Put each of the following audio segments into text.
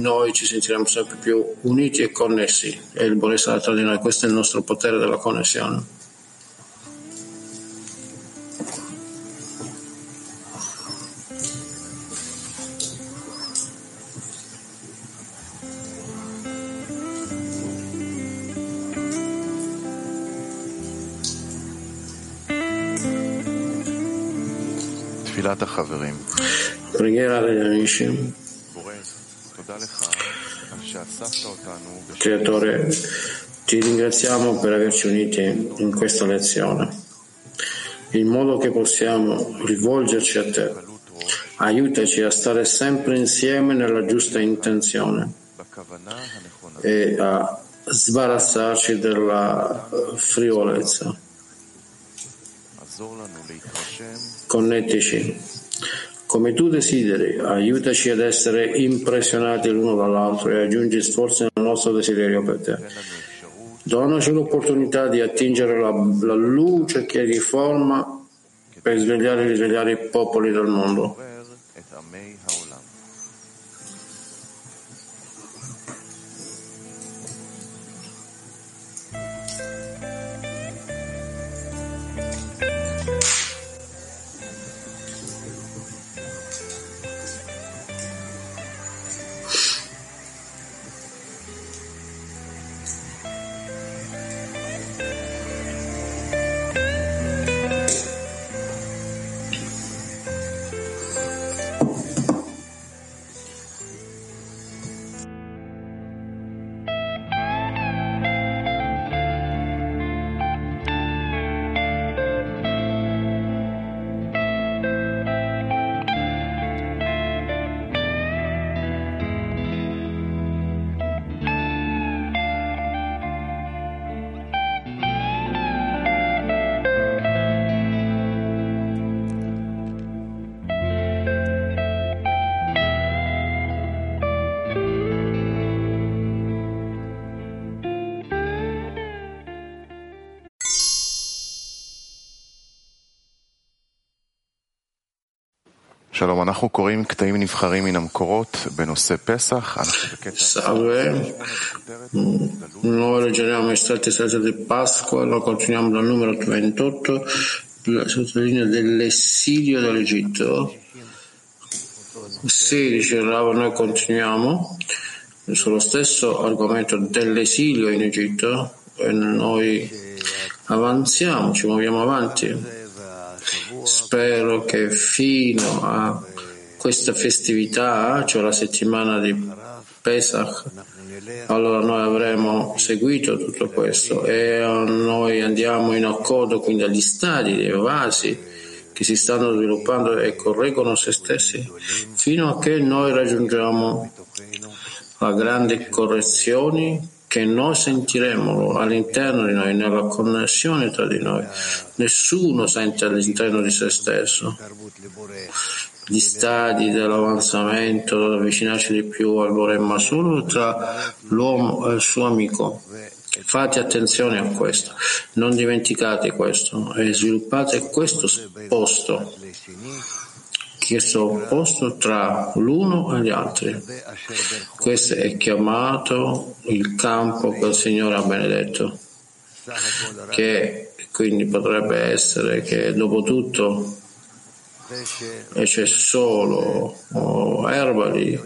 noi ci sentiremo sempre più uniti e connessi e il buon essere tra di noi. Questo è il nostro potere della connessione. Preghiera degli amici. Creatore, ti ringraziamo per averci uniti in questa lezione, in modo che possiamo rivolgerci a te. Aiutaci a stare sempre insieme nella giusta intenzione e a sbarazzarci della frivolezza. Connettici come tu desideri, aiutaci ad essere impressionati l'uno dall'altro e aggiungi sforzi nel nostro desiderio per te. Donaci l'opportunità di attingere la, la luce che riforma per svegliare e risvegliare i popoli del mondo. Salve, noi leggeriamo estratti estratti di Pasqua, lo continuiamo dal numero 28, la sottolinea dell'esilio dall'Egitto. 16, noi continuiamo sullo stesso argomento dell'esilio in Egitto e noi avanziamo, ci muoviamo avanti. Spero che fino a questa festività, cioè la settimana di Pesach, allora noi avremo seguito tutto questo e noi andiamo in accordo quindi agli stadi dei vasi che si stanno sviluppando e correggono se stessi fino a che noi raggiungiamo la grande correzione che noi sentiremo all'interno di noi, nella connessione tra di noi. Nessuno sente all'interno di se stesso. Gli stadi dell'avanzamento, dell'avvicinarci di più al Bore, ma solo tra l'uomo e il suo amico. Fate attenzione a questo, non dimenticate questo e sviluppate questo posto chiesto opposto tra l'uno e gli altri. Questo è chiamato il campo che il Signore ha benedetto, che quindi potrebbe essere che dopo tutto c'è solo oh, erba lì,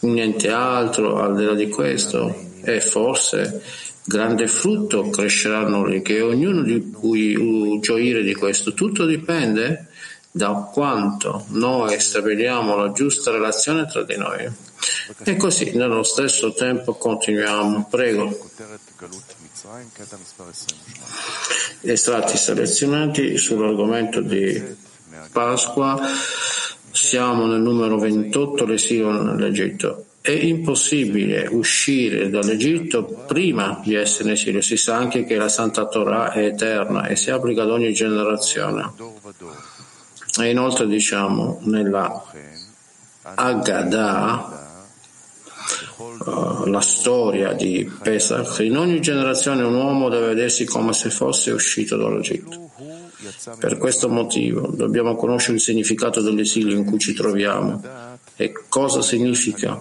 niente altro al di là di questo e forse grande frutto cresceranno lì, che ognuno di cui gioire di questo. Tutto dipende da quanto noi stabiliamo la giusta relazione tra di noi. E così nello stesso tempo continuiamo. Prego. Estratti selezionati sull'argomento di Pasqua. Siamo nel numero 28, l'esilio nell'Egitto. È impossibile uscire dall'Egitto prima di essere in esilio. Si sa anche che la Santa Torah è eterna e si applica ad ogni generazione. E inoltre diciamo nella Agada, uh, la storia di Pesach, in ogni generazione un uomo deve vedersi come se fosse uscito dall'Egitto. Per questo motivo dobbiamo conoscere il significato dell'esilio in cui ci troviamo E cosa significa?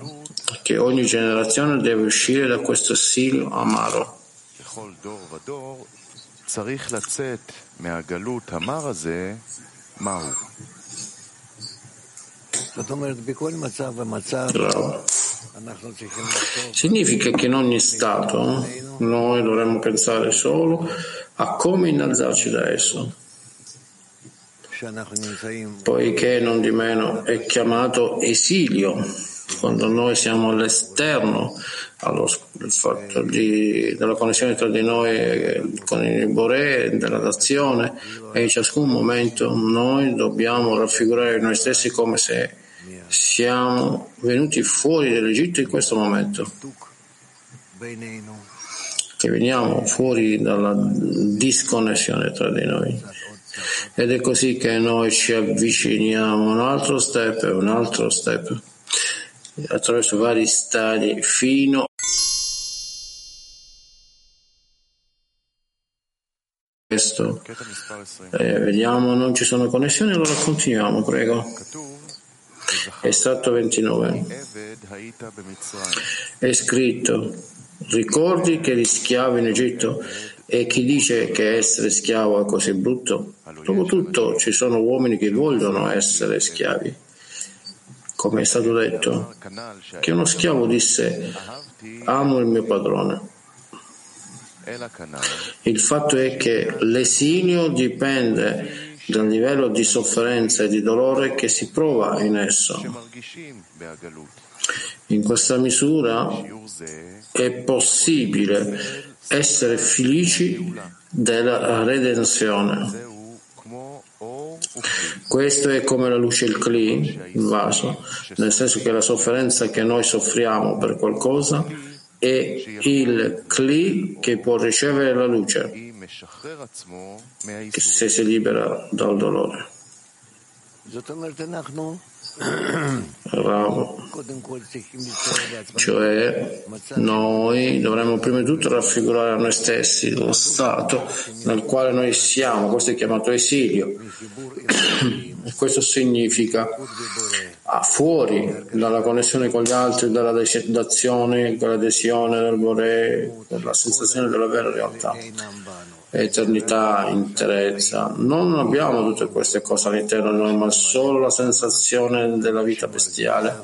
Che ogni generazione deve uscire da questo esilio amaro. Bravo. Significa che in ogni stato noi dovremmo pensare solo a come innalzarci da esso, poiché non di meno è chiamato esilio, quando noi siamo all'esterno allo, fatto di, della connessione tra di noi con il Bore, della nazione, e in ciascun momento noi dobbiamo raffigurare noi stessi come se siamo venuti fuori dall'Egitto in questo momento, che veniamo fuori dalla disconnessione tra di noi. Ed è così che noi ci avviciniamo. A un altro step e un altro step, attraverso vari stadi, fino questo. Eh, vediamo, non ci sono connessioni, allora continuiamo, prego. Estratto 29. È scritto, ricordi che eri schiavo in Egitto e chi dice che essere schiavo è così brutto? Dopotutto ci sono uomini che vogliono essere schiavi. Come è stato detto, che uno schiavo disse amo il mio padrone. Il fatto è che l'esilio dipende dal livello di sofferenza e di dolore che si prova in esso. In questa misura è possibile essere felici della redenzione. Questo è come la luce il cli, il vaso, nel senso che la sofferenza che noi soffriamo per qualcosa è il cli che può ricevere la luce se si libera dal dolore. Cioè, noi dovremmo prima di tutto raffigurare a noi stessi lo stato nel quale noi siamo, questo è chiamato esilio. E questo significa ah, fuori dalla connessione con gli altri, dalla d'azione, dall'adesione del vorrei, dalla sensazione della vera realtà eternità, interezza. Non abbiamo tutte queste cose all'interno di noi, ma solo la sensazione della vita bestiale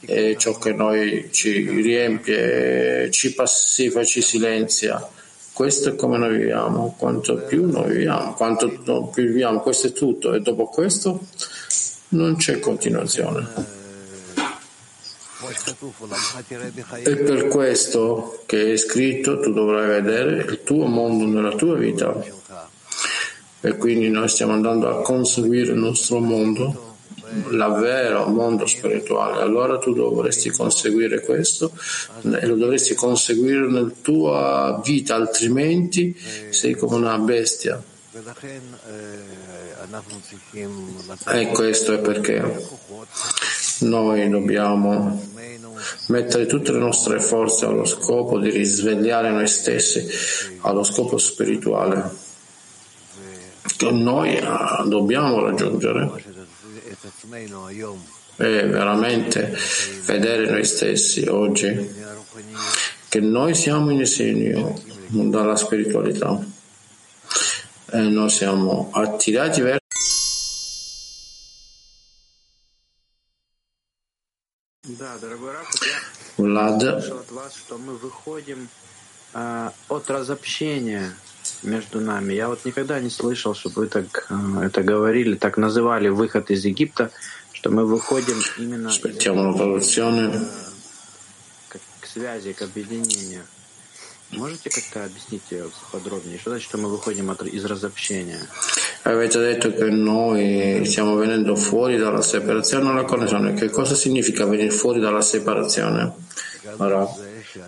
è ciò che noi ci riempie, ci passiva, ci silenzia. Questo è come noi viviamo, quanto più noi viviamo, quanto più viviamo, questo è tutto e dopo questo non c'è continuazione. È per questo che è scritto tu dovrai vedere il tuo mondo nella tua vita. E quindi noi stiamo andando a conseguire il nostro mondo, l'avvero mondo spirituale. Allora tu dovresti conseguire questo e lo dovresti conseguire nella tua vita, altrimenti sei come una bestia. E questo è perché noi dobbiamo mettere tutte le nostre forze allo scopo di risvegliare noi stessi, allo scopo spirituale che noi ah, dobbiamo raggiungere. E veramente vedere noi stessi oggi che noi siamo in esilio dalla spiritualità e noi siamo attirati verso Влад. от разобщения между нами. Я вот никогда не слышал, чтобы вы так э, это говорили, так называли выход из Египта, что мы выходим именно из, к связи, к объединению. Можете как-то объяснить подробнее, что значит, что мы выходим от, из разобщения? Avete detto che noi stiamo venendo fuori dalla separazione o la connessione. Che cosa significa venire fuori dalla separazione? Ora,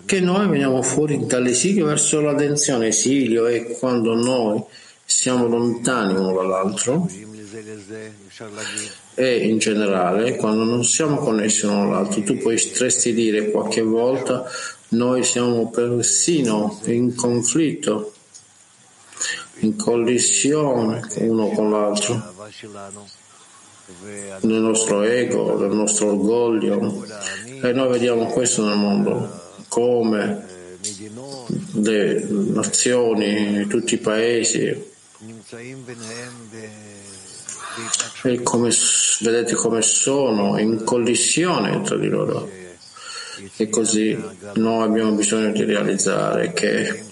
che noi veniamo fuori dall'esilio verso la tensione. Esilio è quando noi siamo lontani uno dall'altro e in generale quando non siamo connessi uno all'altro. Tu potresti dire qualche volta noi siamo persino in conflitto, in collisione uno con l'altro. del nostro ego, del nostro orgoglio. E noi vediamo questo nel mondo, come le nazioni, tutti i paesi, e come, vedete come sono in collisione tra di loro. E così noi abbiamo bisogno di realizzare che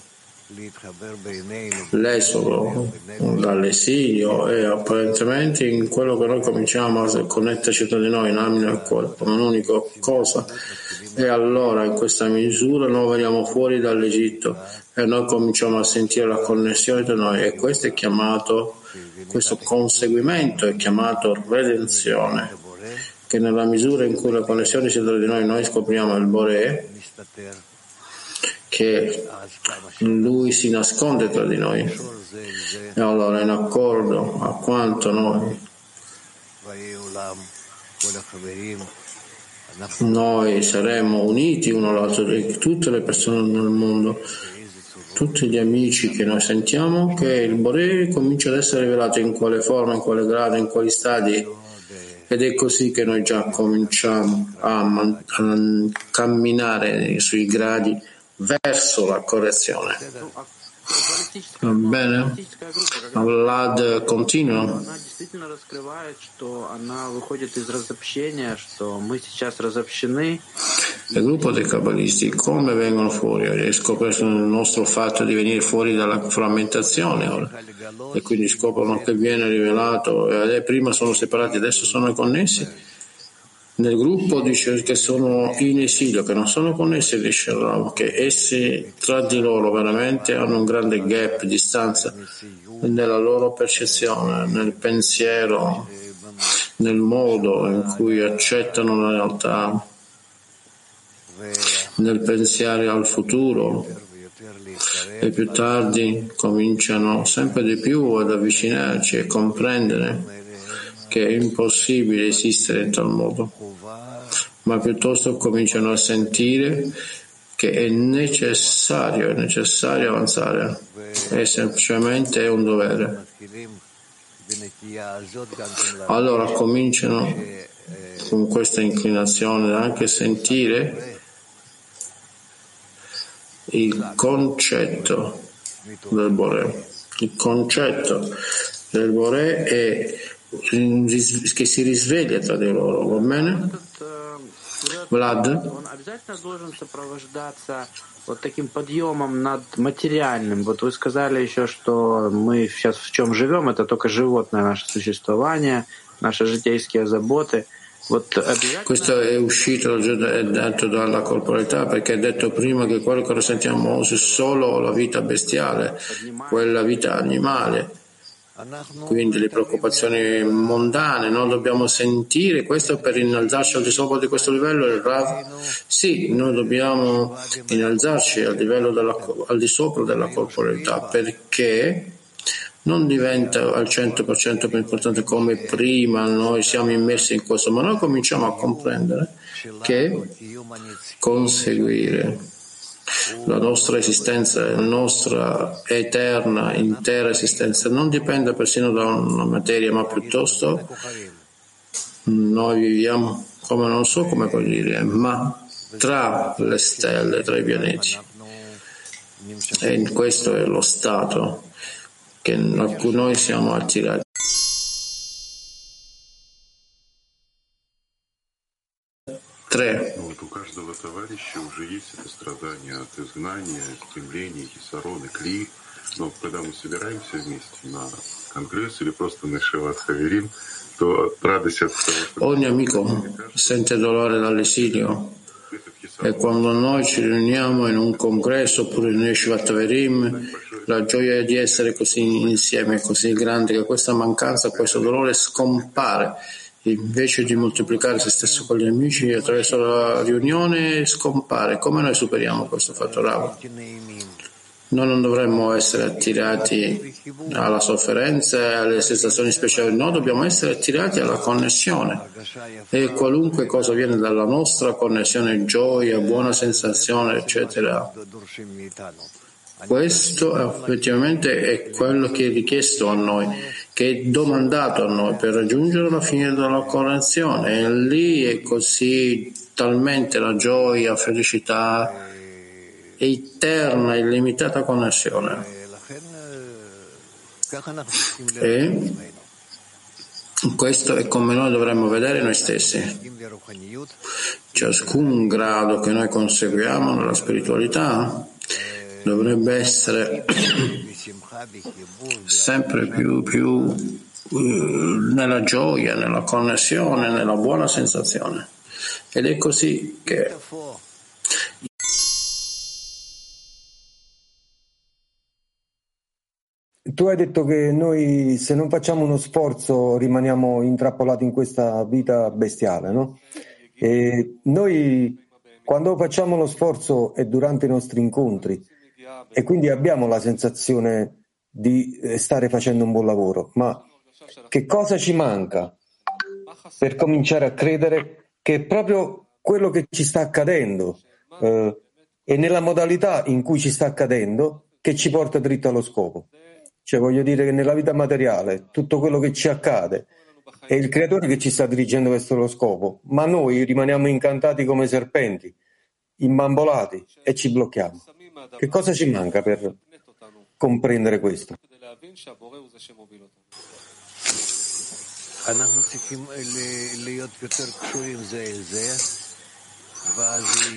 l'esodo dall'esilio è apparentemente in quello che noi cominciamo a connetterci tra di noi in anima e cuore come un'unica cosa. E allora in questa misura noi veniamo fuori dall'Egitto e noi cominciamo a sentire la connessione tra noi e questo è chiamato questo conseguimento è chiamato redenzione che nella misura in cui la connessione si tra di noi noi scopriamo il Bore che lui si nasconde tra di noi. E allora in accordo a quanto noi noi saremo uniti uno all'altro, tutte le persone nel mondo, tutti gli amici che noi sentiamo, che il Bore comincia ad essere rivelato in quale forma, in quale grado, in quali stadi. Ed è così che noi già cominciamo a, a camminare sui gradi verso la correzione. Bene? Vlad continua. Il gruppo dei cabalisti come vengono fuori? E scoprono il nostro fatto di venire fuori dalla frammentazione ora. E quindi scoprono che viene rivelato e prima sono separati, adesso sono connessi nel gruppo dice che sono in esilio, che non sono connessi, dice Ram, che essi tra di loro veramente hanno un grande gap, distanza nella loro percezione, nel pensiero, nel modo in cui accettano la realtà, nel pensare al futuro. E più tardi cominciano sempre di più ad avvicinarci e comprendere che è impossibile esistere in tal modo, ma piuttosto cominciano a sentire che è necessario, è necessario avanzare, è semplicemente un dovere. Allora cominciano con questa inclinazione anche a sentire il concetto del Bore. Il concetto del Bore è che si risveglia tra di loro, va bene? Влад? вот таким подъемом над материальным. Вот вы сказали еще, что мы сейчас в чем живем, это только животное наше существование, наши житейские заботы. Вот Questo è uscito detto dalla corporalità perché è detto prima che quello che sentiamo è solo la vita bestiale, quella vita animale quindi le preoccupazioni mondane, non dobbiamo sentire questo per innalzarci al di sopra di questo livello. Il Rav, sì, noi dobbiamo innalzarci al della, al di sopra della corporalità perché non diventa al 100% più importante come prima noi siamo immersi in questo, ma noi cominciamo a comprendere che conseguire la nostra esistenza, la nostra eterna, intera esistenza non dipende persino da una materia, ma piuttosto noi viviamo come non so come dire, ma tra le stelle, tra i pianeti. E questo è lo stato che a cui noi siamo attirati. Tre каждого товарища уже есть это страдание от изгнания, стремления, хисарона, кли. Но когда мы собираемся вместе на конгресс или просто на Шиват Хаверим, то радость от того, что... Ogni amico sente dolore dall'esilio e quando noi ci riuniamo in un congresso oppure in Yeshivat Verim, la gioia di essere così insieme è così grande che questa mancanza, questo dolore scompare invece di moltiplicare se stesso con gli amici attraverso la riunione scompare. Come noi superiamo questo fatto Rava? Noi non dovremmo essere attirati alla sofferenza e alle sensazioni speciali, no, dobbiamo essere attirati alla connessione. E qualunque cosa viene dalla nostra connessione, gioia, buona sensazione, eccetera, Questo effettivamente è quello che è richiesto a noi, che è domandato a noi per raggiungere la fine della correzione. E lì è così talmente la gioia, felicità, eterna, illimitata connessione. E questo è come noi dovremmo vedere noi stessi. Ciascun grado che noi conseguiamo nella spiritualità dovrebbe essere sempre più, più uh, nella gioia, nella connessione, nella buona sensazione. Ed è così che Tu hai detto che noi se non facciamo uno sforzo rimaniamo intrappolati in questa vita bestiale, no? E noi quando facciamo lo sforzo è durante i nostri incontri e quindi abbiamo la sensazione di eh, stare facendo un buon lavoro, ma che cosa ci manca per cominciare a credere che è proprio quello che ci sta accadendo? Eh, e nella modalità in cui ci sta accadendo che ci porta dritto allo scopo? Cioè voglio dire che nella vita materiale tutto quello che ci accade è il creatore che ci sta dirigendo verso lo scopo, ma noi rimaniamo incantati come serpenti, imbambolati e ci blocchiamo. Che cosa ci manca per comprendere questo?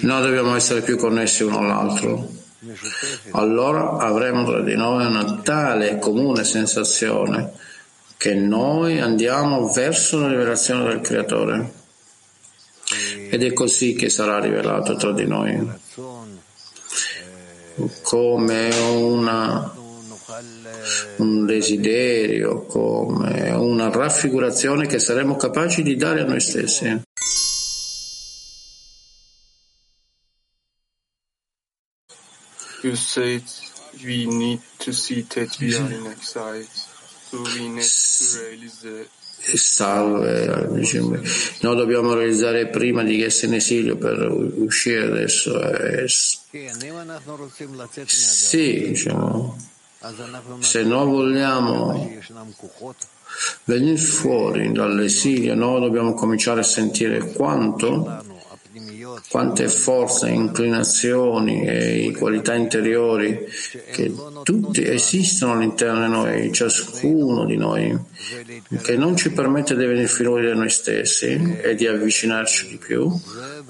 Noi dobbiamo essere più connessi uno all'altro allora avremo tra di noi una tale comune sensazione che noi andiamo verso la rivelazione del Creatore. Ed è così che sarà rivelato tra di noi, come una, un desiderio, come una raffigurazione che saremo capaci di dare a noi stessi. You said we need to see that we are in exile, so we need to realize Salve, noi dobbiamo realizzare prima di essere in esilio per uscire adesso. Eh, sì, diciamo, se noi vogliamo venire fuori dall'esilio, noi dobbiamo cominciare a sentire quanto quante forze, inclinazioni e qualità interiori che tutti esistono all'interno di noi, ciascuno di noi, che non ci permette di venire fuori da noi stessi e di avvicinarci di più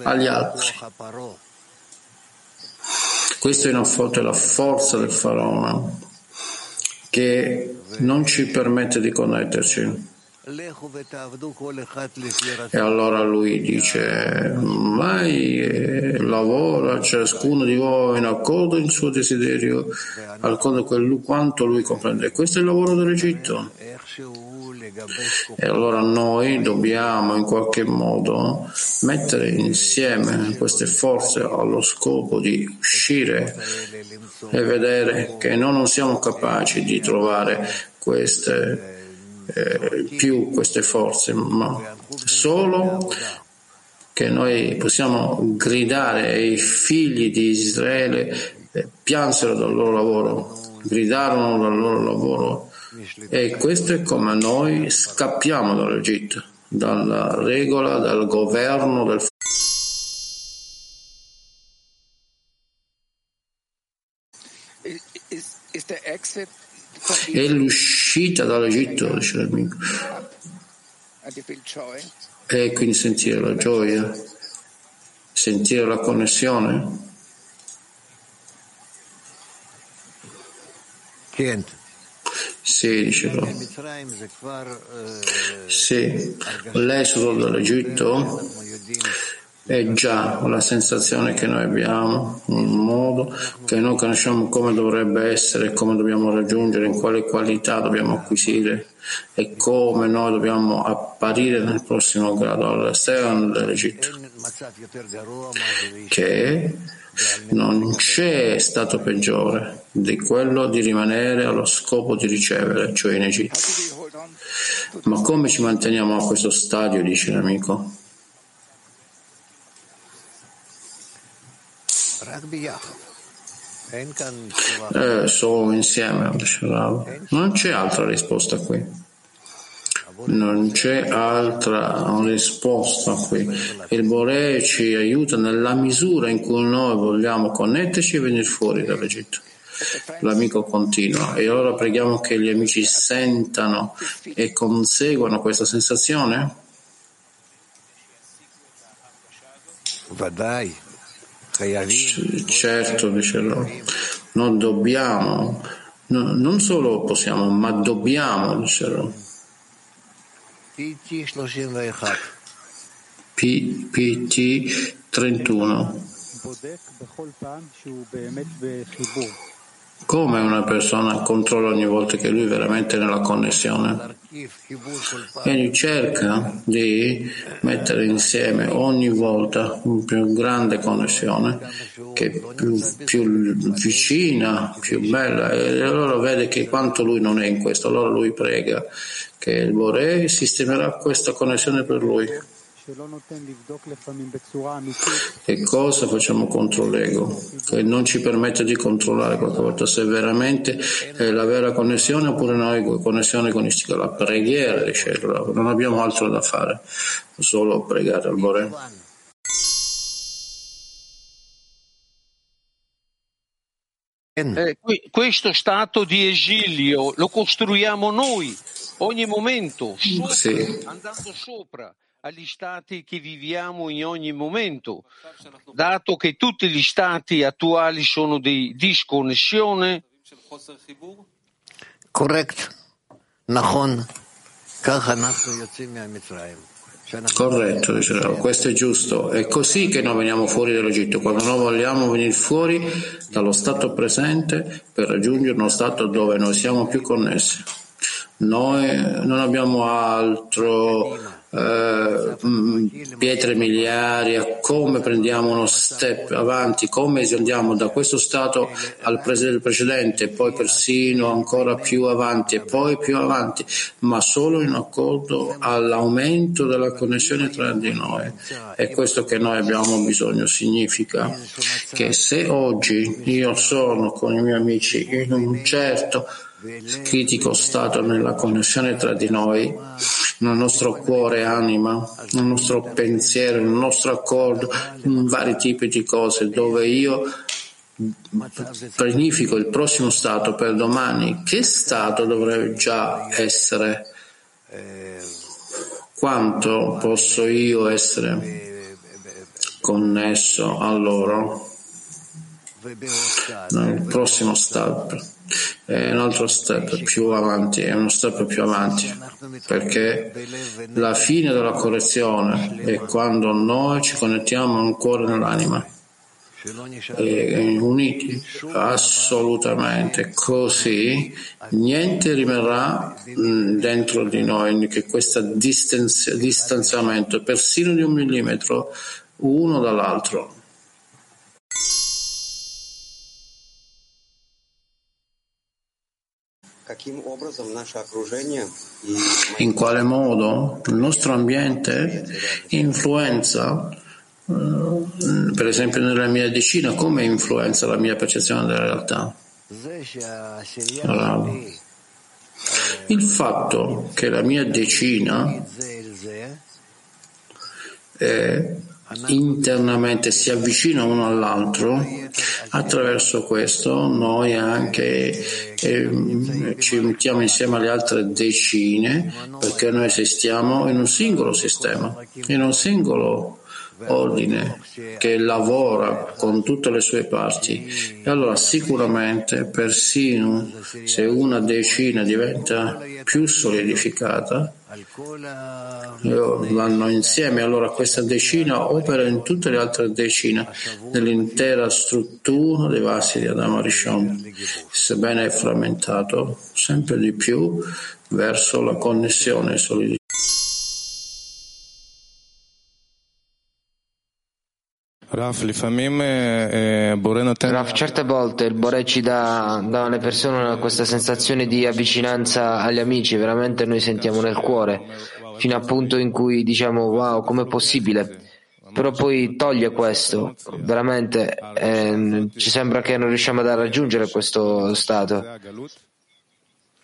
agli altri. Questa è una foto della forza del faraone che non ci permette di connetterci. E allora lui dice, mai eh, lavora ciascuno di voi in accordo il suo desiderio, accordo con quanto lui comprende. Questo è il lavoro dell'Egitto. E allora noi dobbiamo in qualche modo mettere insieme queste forze allo scopo di uscire e vedere che noi non siamo capaci di trovare queste eh, più queste forze, ma solo che noi possiamo gridare ai figli di Israele eh, piansero dal loro lavoro, gridarono dal loro lavoro. E questo è come noi scappiamo dall'Egitto, dalla regola, dal governo del è l'uscita dall'Egitto, dice l'amico. E quindi sentire la gioia, sentire la connessione. Sì, diceva. Sì, l'esodo dall'Egitto è già la sensazione che noi abbiamo, un modo che noi conosciamo come dovrebbe essere, come dobbiamo raggiungere, in quale qualità dobbiamo acquisire e come noi dobbiamo apparire nel prossimo grado all'esterno dell'Egitto, che non c'è stato peggiore di quello di rimanere allo scopo di ricevere, cioè in Egitto. Ma come ci manteniamo a questo stadio, dice l'amico? Eh, solo insieme, non c'è altra risposta qui. Non c'è altra risposta qui. Il Bore ci aiuta nella misura in cui noi vogliamo connetterci e venire fuori dall'Egitto. L'amico continua e allora preghiamo che gli amici sentano e conseguano questa sensazione? Certo, dice loro, non dobbiamo, no, non solo possiamo, ma dobbiamo, dice loro. PT 31 come una persona controlla ogni volta che lui è veramente nella connessione? Egli cerca di mettere insieme ogni volta una più grande connessione, che è più, più vicina, più bella, e allora vede che quanto lui non è in questo, allora lui prega che il Bore sistemerà questa connessione per lui. Che cosa facciamo contro l'ego? Che non ci permette di controllare qualche volta se veramente è la vera connessione oppure no, connessione agonistica. La preghiera, dice, non abbiamo altro da fare, solo pregare al Bore. Eh, questo stato di esilio lo costruiamo noi ogni momento, sopra, sì. andando sopra agli stati che viviamo in ogni momento, dato che tutti gli stati attuali sono di disconnessione? Corretto. Corretto, diceva, questo è giusto. È così che noi veniamo fuori dall'Egitto, quando noi vogliamo venire fuori dallo stato presente per raggiungere uno stato dove noi siamo più connessi. Noi non abbiamo altro eh, pietre a come prendiamo uno step avanti, come andiamo da questo stato al precedente, poi persino ancora più avanti e poi più avanti, ma solo in accordo all'aumento della connessione tra di noi. È questo che noi abbiamo bisogno. Significa che se oggi io sono con i miei amici in un certo critico stato nella connessione tra di noi, nel nostro cuore e anima, nel nostro pensiero, nel nostro accordo, in vari tipi di cose, dove io pianifico il prossimo stato per domani, che stato dovrebbe già essere? Quanto posso io essere connesso a loro? Nel prossimo step è un altro step più avanti, è uno step più avanti, perché la fine della correzione è quando noi ci connettiamo e nell'anima. E uniti assolutamente così niente rimarrà dentro di noi che questo distanziamento persino di un millimetro uno dall'altro In quale modo il nostro ambiente influenza, eh, per esempio nella mia decina, come influenza la mia percezione della realtà? Allora, il fatto che la mia decina è internamente si avvicina uno all'altro, attraverso questo noi anche eh, ci mettiamo insieme alle altre decine perché noi esistiamo in un singolo sistema, in un singolo ordine che lavora con tutte le sue parti. E allora sicuramente persino se una decina diventa più solidificata vanno insieme. Allora questa decina opera in tutte le altre decine dell'intera struttura dei vasi di Adama Rishon. Sebbene è frammentato sempre di più verso la connessione solidità Raf, certe volte il Bore ci dà, dà alle persone questa sensazione di avvicinanza agli amici, veramente noi sentiamo nel cuore, fino al punto in cui diciamo wow, com'è possibile? però poi toglie questo. Veramente eh, ci sembra che non riusciamo a raggiungere questo stato.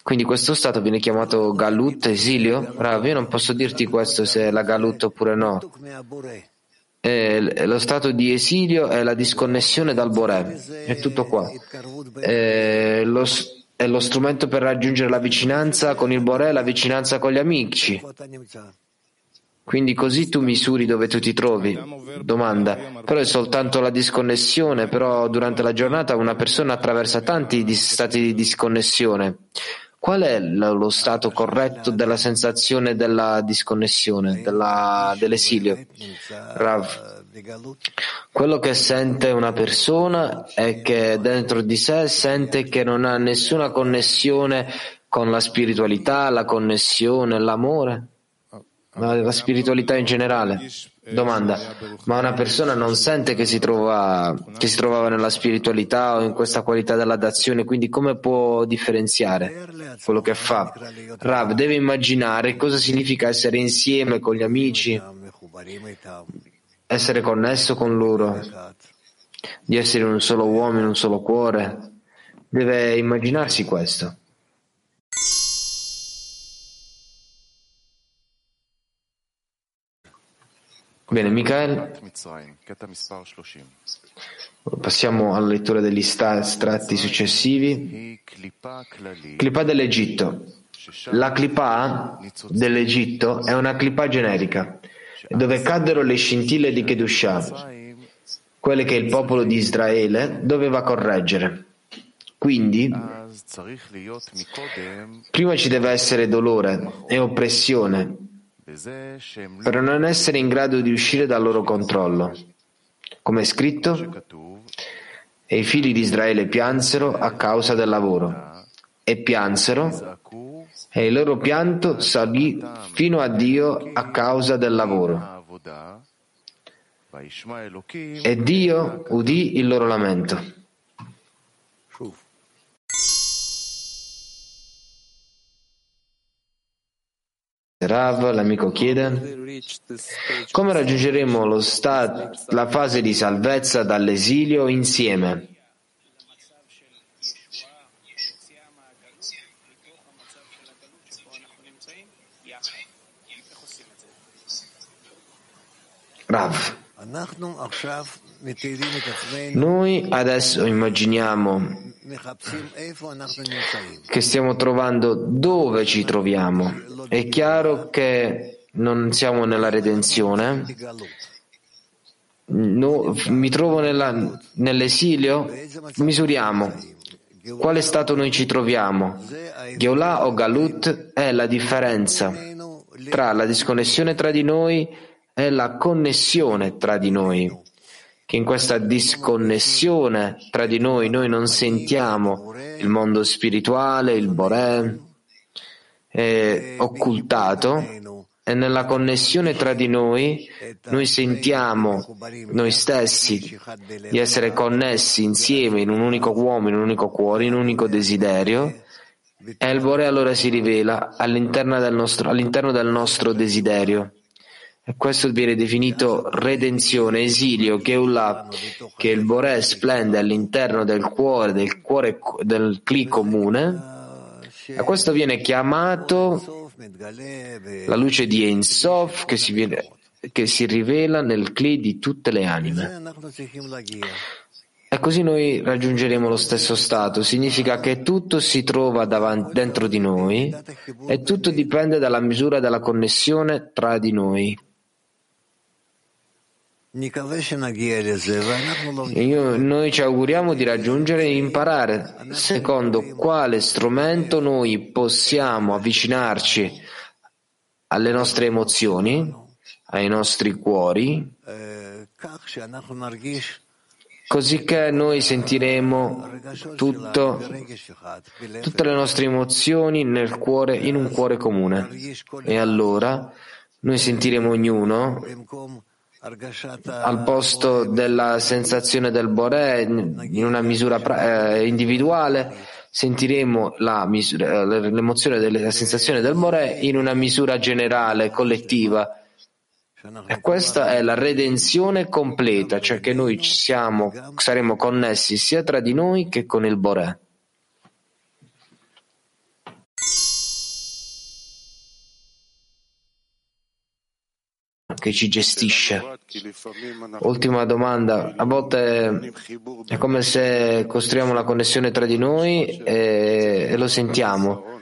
Quindi questo stato viene chiamato Galut, esilio? Rav, io non posso dirti questo se è la Galut oppure no. Eh, lo stato di esilio è la disconnessione dal Boré, è tutto qua. Eh, lo, è lo strumento per raggiungere la vicinanza con il Boré, la vicinanza con gli amici. Quindi così tu misuri dove tu ti trovi. Domanda, però è soltanto la disconnessione, però durante la giornata una persona attraversa tanti stati di disconnessione. Qual è lo stato corretto della sensazione della disconnessione, della, dell'esilio? Rav. Quello che sente una persona è che dentro di sé sente che non ha nessuna connessione con la spiritualità, la connessione, l'amore, la spiritualità in generale. Domanda, ma una persona non sente che si, trova, che si trovava nella spiritualità o in questa qualità della dazione, quindi come può differenziare quello che fa? Rav deve immaginare cosa significa essere insieme con gli amici, essere connesso con loro, di essere un solo uomo, in un solo cuore. Deve immaginarsi questo. Bene, Michael. Passiamo alla lettura degli estratti successivi. Clipà dell'Egitto. La clipà dell'Egitto è una clipà generica, dove caddero le scintille di Kedushah, quelle che il popolo di Israele doveva correggere. Quindi, prima ci deve essere dolore e oppressione per non essere in grado di uscire dal loro controllo. Come è scritto, e i figli di Israele piansero a causa del lavoro, e piansero, e il loro pianto salì fino a Dio a causa del lavoro. E Dio udì il loro lamento. Rav, l'amico chiede, come raggiungeremo sta- la fase di salvezza dall'esilio insieme? Rav. Noi adesso immaginiamo che stiamo trovando dove ci troviamo. È chiaro che non siamo nella redenzione. No, mi trovo nella, nell'esilio? Misuriamo. Quale stato noi ci troviamo? Geulah o Galut è la differenza tra la disconnessione tra di noi e la connessione tra di noi che in questa disconnessione tra di noi noi non sentiamo il mondo spirituale, il Boré, è occultato e nella connessione tra di noi noi sentiamo noi stessi di essere connessi insieme in un unico uomo, in un unico cuore, in un unico desiderio e il Bore allora si rivela all'interno del nostro, all'interno del nostro desiderio. Questo viene definito redenzione, esilio, Geulah, che il Boré splende all'interno del cuore, del cuore del Kli comune. E questo viene chiamato la luce di Ein Sof che si, viene, che si rivela nel Kli di tutte le anime. E così noi raggiungeremo lo stesso stato. Significa che tutto si trova davanti, dentro di noi e tutto dipende dalla misura della connessione tra di noi. Io, noi ci auguriamo di raggiungere e imparare secondo quale strumento noi possiamo avvicinarci alle nostre emozioni, ai nostri cuori, così che noi sentiremo tutto, tutte le nostre emozioni nel cuore, in un cuore comune. E allora noi sentiremo ognuno al posto della sensazione del Boré in una misura eh, individuale sentiremo la misura, l'emozione della sensazione del Boré in una misura generale, collettiva E questa è la redenzione completa, cioè che noi siamo, saremo connessi sia tra di noi che con il Boré. Che ci gestisce. Ultima domanda. A volte è come se costruiamo la connessione tra di noi e, e lo sentiamo.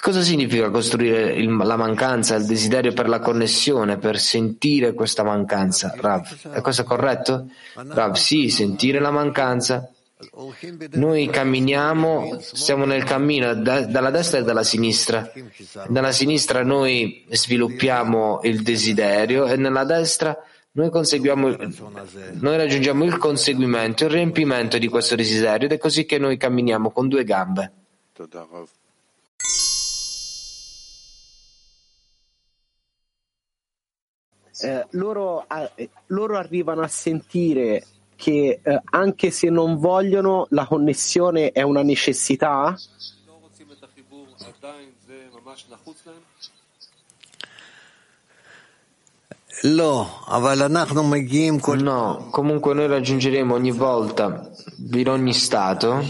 Cosa significa costruire il, la mancanza, il desiderio per la connessione, per sentire questa mancanza? Rav, è questo corretto? Rav, sì, sentire la mancanza noi camminiamo, siamo nel cammino da, dalla destra e dalla sinistra. Dalla sinistra noi sviluppiamo il desiderio e nella destra noi, noi raggiungiamo il conseguimento, il riempimento di questo desiderio ed è così che noi camminiamo con due gambe. Eh, loro, eh, loro arrivano a sentire che eh, anche se non vogliono la connessione è una necessità? No, comunque noi raggiungeremo ogni volta, in ogni stato,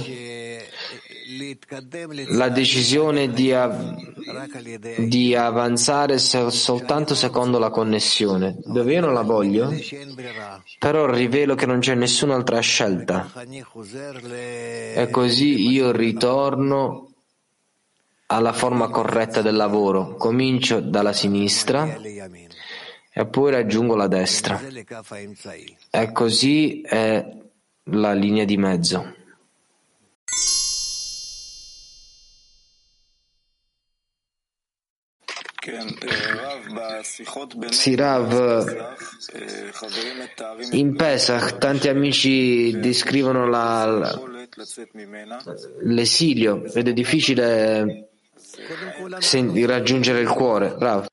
la decisione di, av- di avanzare soltanto secondo la connessione, dove io non la voglio, però rivelo che non c'è nessun'altra scelta. E così io ritorno alla forma corretta del lavoro. Comincio dalla sinistra e poi raggiungo la destra. E così è la linea di mezzo. Sì, Rav, in Pesach tanti amici descrivono la, l'esilio ed è difficile raggiungere il cuore. Rav.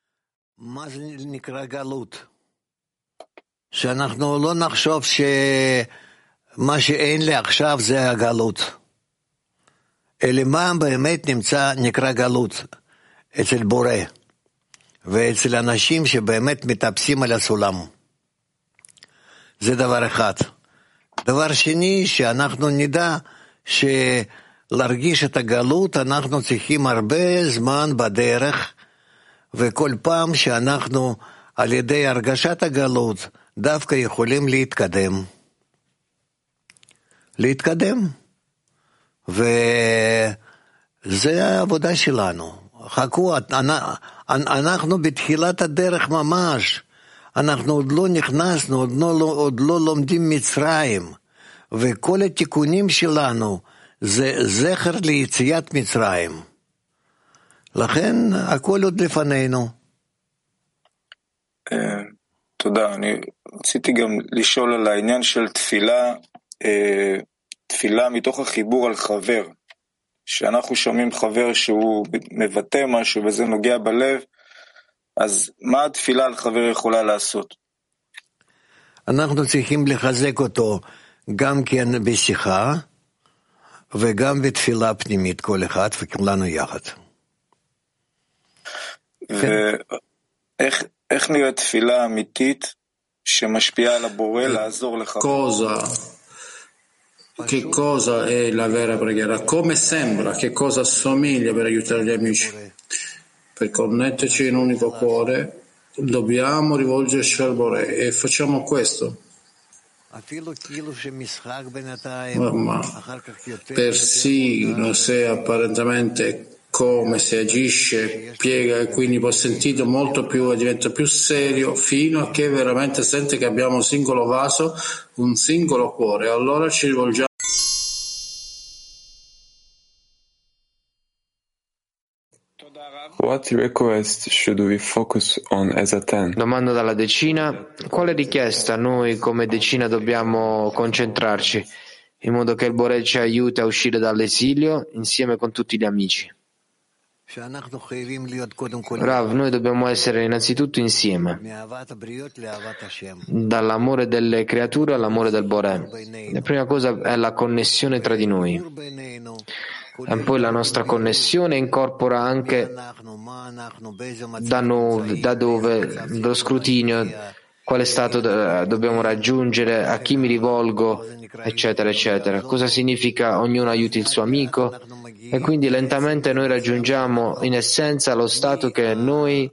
שאנחנו לא נחשוב שמה שאין לי עכשיו זה הגלות, אלא מה באמת נמצא, נקרא גלות אצל בורא. ואצל אנשים שבאמת מטפסים על הסולם. זה דבר אחד. דבר שני, שאנחנו נדע שלהרגיש את הגלות אנחנו צריכים הרבה זמן בדרך, וכל פעם שאנחנו על ידי הרגשת הגלות דווקא יכולים להתקדם. להתקדם. וזה העבודה שלנו. חכו, אנחנו בתחילת הדרך ממש. אנחנו עוד לא נכנסנו, עוד לא, עוד לא לומדים מצרים. וכל התיקונים שלנו זה זכר ליציאת מצרים. לכן הכל עוד לפנינו. תודה. אני רציתי גם לשאול על העניין של תפילה, תפילה מתוך החיבור על חבר. כשאנחנו שומעים חבר שהוא מבטא משהו וזה נוגע בלב, אז מה התפילה על חבר יכולה לעשות? אנחנו צריכים לחזק אותו גם כן בשיחה וגם בתפילה פנימית, כל אחד וכולנו יחד. ואיך נראית תפילה אמיתית שמשפיעה על הבורא לעזור לחבר? Che cosa è la vera preghiera, come sembra, che cosa assomiglia per aiutare gli amici. Per connetterci in un unico cuore dobbiamo rivolgerci al Bore e facciamo questo. Ma persino se apparentemente come si agisce, piega e quindi può sentire molto più e diventa più serio fino a che veramente sente che abbiamo un singolo vaso, un singolo cuore. Allora ci rivolgiamo What request should we focus on as a ten? Domanda dalla decina. Quale richiesta noi come decina dobbiamo concentrarci in modo che il Borel ci aiuti a uscire dall'esilio insieme con tutti gli amici? Rav, noi dobbiamo essere innanzitutto insieme, dall'amore delle creature all'amore del Boré. La prima cosa è la connessione tra di noi. E poi la nostra connessione incorpora anche da, no, da dove lo scrutinio, quale stato dobbiamo raggiungere, a chi mi rivolgo, eccetera, eccetera. Cosa significa ognuno aiuti il suo amico? E quindi lentamente noi raggiungiamo in essenza lo stato che noi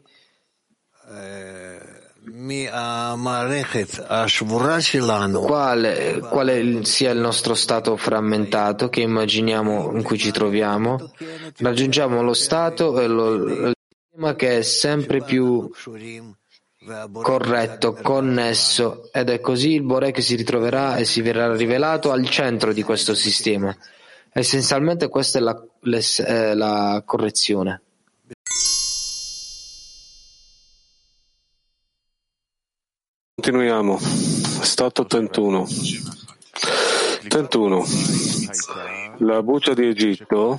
quale, quale, sia il nostro stato frammentato che immaginiamo in cui ci troviamo, raggiungiamo lo stato e lo, sistema che è sempre più corretto, connesso, ed è così il Bore che si ritroverà e si verrà rivelato al centro di questo sistema. Essenzialmente questa è la, eh, la correzione. Continuiamo. Stato 31. 31. La buccia di Egitto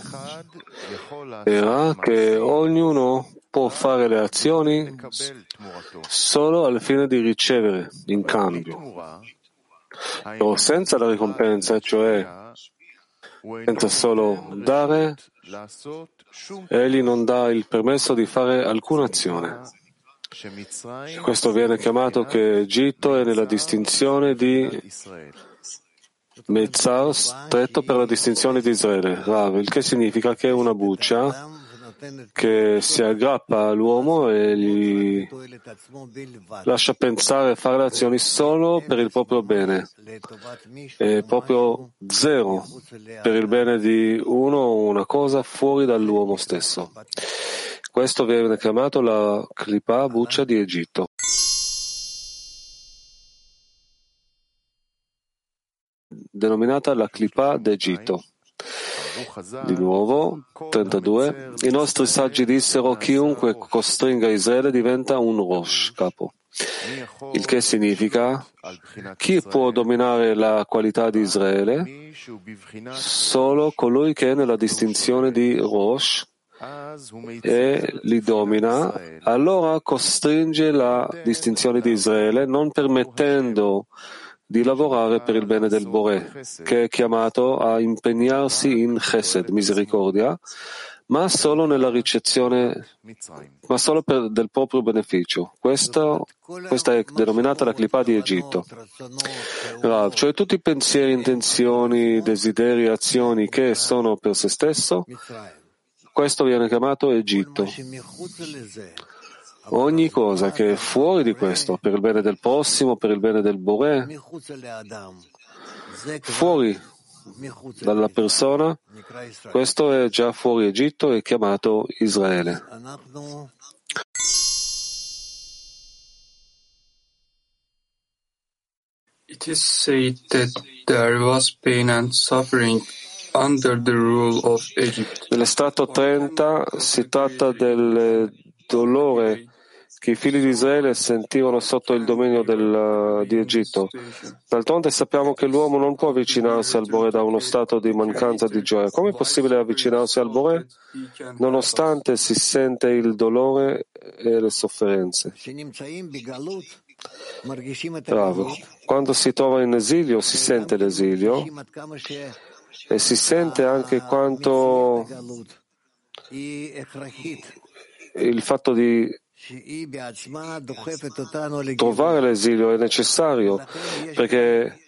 era che ognuno può fare le azioni solo al fine di ricevere in cambio, o senza la ricompensa, cioè senza solo dare, egli non dà il permesso di fare alcuna azione. Questo viene chiamato che Egitto è nella distinzione di Mezzar, stretto per la distinzione di Israele, Rav, il che significa che è una buccia che si aggrappa all'uomo e gli lascia pensare e fare le azioni solo per il proprio bene, è proprio zero per il bene di uno o una cosa fuori dall'uomo stesso. Questo viene chiamato la Klipa buccia di Egitto. Denominata la Klipa d'Egitto. Di nuovo, 32. I nostri saggi dissero chiunque costringa Israele diventa un Rosh, capo. Il che significa chi può dominare la qualità di Israele? Solo colui che è nella distinzione di Rosh, e li domina, allora costringe la distinzione di Israele non permettendo di lavorare per il bene del Bore, che è chiamato a impegnarsi in chesed, misericordia, ma solo nella ricezione, ma solo per del proprio beneficio. Questo, questa è denominata la clipa di Egitto. Rav, cioè tutti i pensieri, intenzioni, desideri, azioni che sono per se stesso, questo viene chiamato Egitto. Ogni cosa che è fuori di questo, per il bene del prossimo, per il bene del Bore, fuori dalla persona, questo è già fuori Egitto e chiamato Israele. It is said that there was pain and suffering Nell'estratto 30 si tratta del dolore che i figli di Israele sentivano sotto il dominio del, di Egitto. D'altronde sappiamo che l'uomo non può avvicinarsi al Bore da uno stato di mancanza di gioia. Come è possibile avvicinarsi al Bore nonostante si sente il dolore e le sofferenze? Bravo. Quando si trova in esilio si sente l'esilio e si sente anche quanto il fatto di trovare l'esilio è necessario perché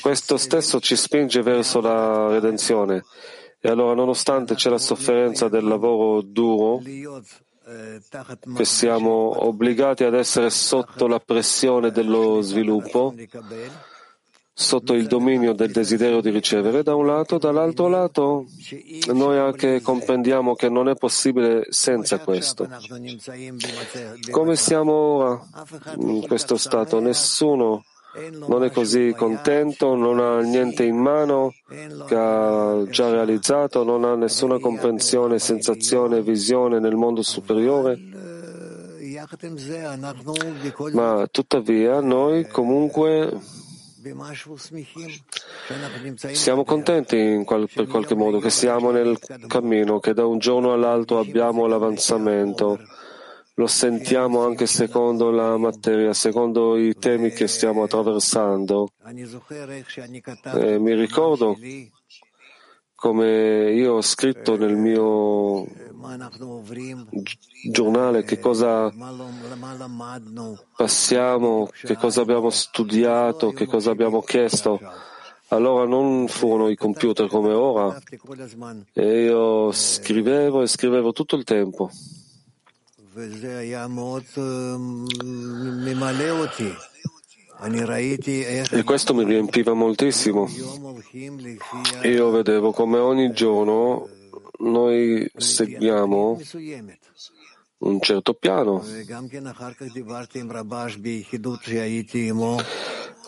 questo stesso ci spinge verso la redenzione. E allora, nonostante c'è la sofferenza del lavoro duro, che siamo obbligati ad essere sotto la pressione dello sviluppo, sotto il dominio del desiderio di ricevere da un lato, dall'altro lato noi anche comprendiamo che non è possibile senza questo. Come siamo ora in questo stato? Nessuno non è così contento, non ha niente in mano che ha già realizzato, non ha nessuna comprensione, sensazione, visione nel mondo superiore. Ma tuttavia noi comunque siamo contenti qual- per qualche modo che siamo nel cammino, che da un giorno all'altro abbiamo l'avanzamento. Lo sentiamo anche secondo la materia, secondo i temi che stiamo attraversando. E mi ricordo come io ho scritto nel mio giornale che cosa passiamo, che cosa abbiamo studiato, che cosa abbiamo chiesto. Allora non furono i computer come ora e io scrivevo e scrivevo tutto il tempo. E questo mi riempiva moltissimo. Io vedevo come ogni giorno noi seguiamo un certo piano.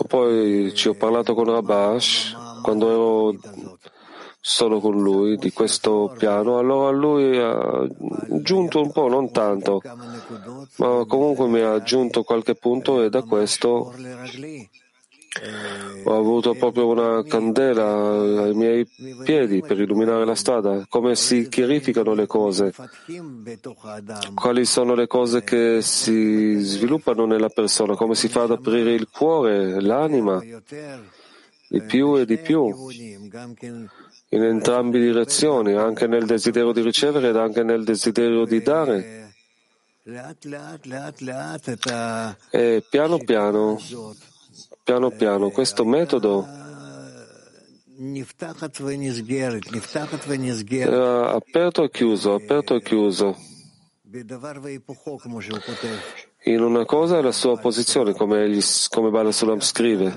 Poi ci ho parlato con Rabash quando ero solo con lui di questo piano, allora lui ha aggiunto un po', non tanto, ma comunque mi ha aggiunto qualche punto e da questo ho avuto proprio una candela ai miei piedi per illuminare la strada, come si chiarificano le cose, quali sono le cose che si sviluppano nella persona, come si fa ad aprire il cuore, l'anima, di più e di più in entrambe le direzioni, anche nel desiderio di ricevere ed anche nel desiderio di dare. E piano piano, piano piano, questo metodo era aperto e chiuso, aperto e chiuso. In una cosa è la sua posizione, come, gli, come Bala Sulam scrive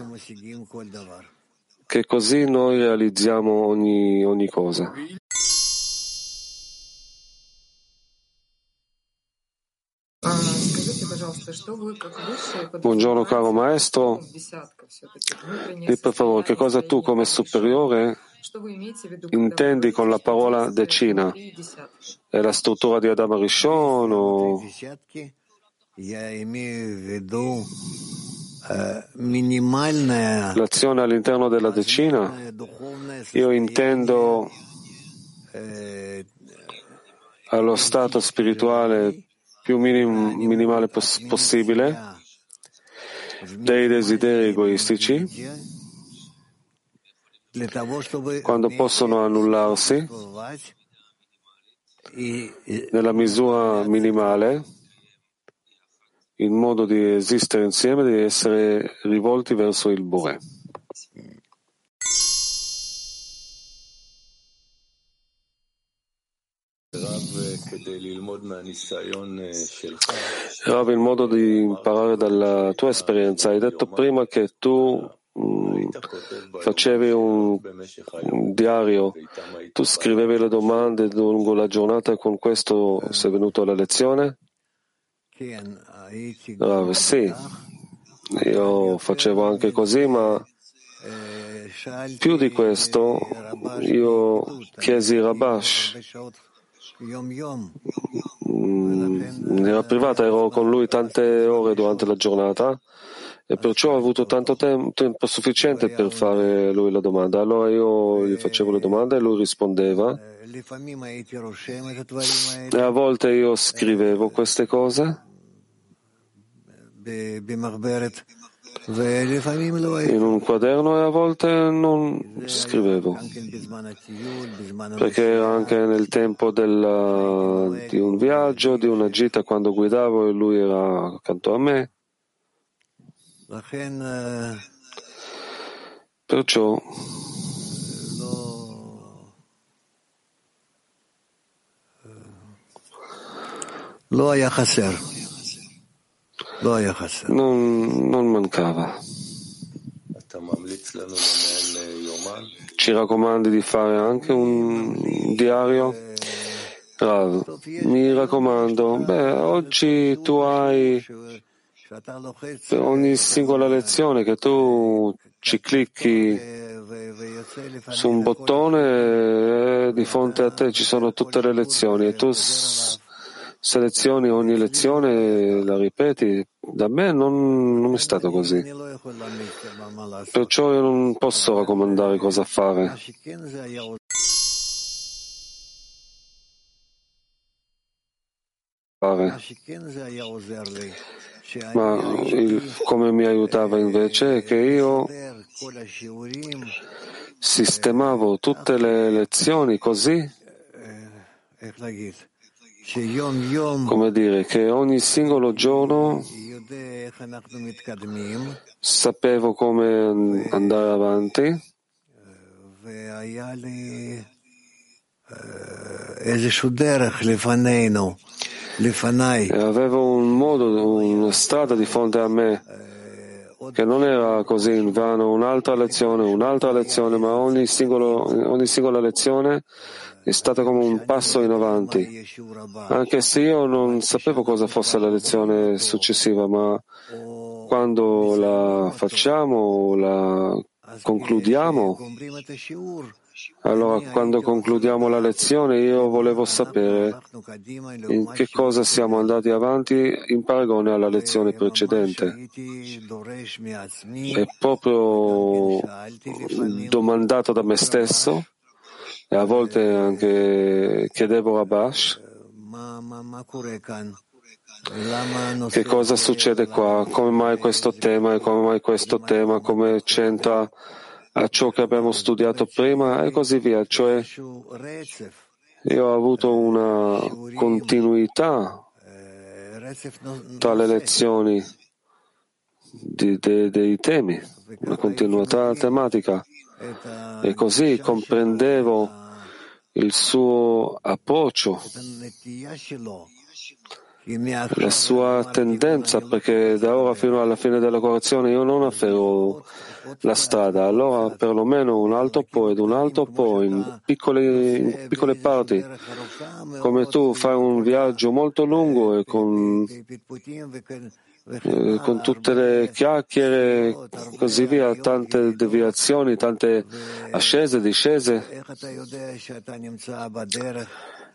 che così noi realizziamo ogni, ogni cosa. Buongiorno caro maestro, di per favore, che cosa tu come superiore intendi con la parola decina? È la struttura di Adam Rishon o... L'azione all'interno della decina, io intendo allo stato spirituale più minim, minimale poss- possibile dei desideri egoistici, quando possono annullarsi nella misura minimale in modo di esistere insieme, di essere rivolti verso il Bore. Rav, il modo di imparare dalla tua esperienza, hai detto prima che tu mh, facevi un, diario, tu scrivevi le domande lungo la giornata e con questo sei venuto alla lezione? Rav, sì, io facevo anche così, ma più di questo io chiesi Rabash. Nella privata ero con lui tante ore durante la giornata e perciò ho avuto tanto tempo, tempo sufficiente per fare lui la domanda. Allora io gli facevo le domande e lui rispondeva. E a volte io scrivevo queste cose in un quaderno e a volte non scrivevo, perché anche nel tempo della, di un viaggio, di una gita, quando guidavo e lui era accanto a me. Perciò lo היה חסר. non, non mancava. Ci raccomandi di fare anche un diario? Rav, mi raccomando, beh, oggi tu hai per ogni singola lezione che tu ci clicchi su un bottone e di fronte a te ci sono tutte le lezioni e tu selezioni ogni lezione, la ripeti. Da me non, non è stato così. Perciò io non posso raccomandare cosa fare. Ma il, come mi aiutava invece è che io sistemavo tutte le lezioni così, come dire, che ogni singolo giorno sapevo come andare avanti. e avevo un modo, una strada di fronte a me che non era così in vano, un'altra lezione, un'altra lezione, ma ogni, singolo, ogni singola lezione è stata come un passo in avanti. Anche se io non sapevo cosa fosse la lezione successiva, ma quando la facciamo, la concludiamo, allora, quando concludiamo la lezione, io volevo sapere in che cosa siamo andati avanti in paragone alla lezione precedente. È proprio domandato da me stesso e a volte anche chiedevo a Bash. Che cosa succede qua, come mai questo tema e come mai questo tema, come c'entra a ciò che abbiamo studiato prima? E così via. Cioè, io ho avuto una continuità tra le lezioni di, de, dei temi, una continuità tematica e così comprendevo il suo approccio, la sua tendenza, perché da ora fino alla fine della correzione io non afferro la strada, allora perlomeno un altro po' ed un altro po' in piccole, in piccole parti, come tu fai un viaggio molto lungo e con, eh, con tutte le chiacchiere così via, tante deviazioni, tante ascese, discese.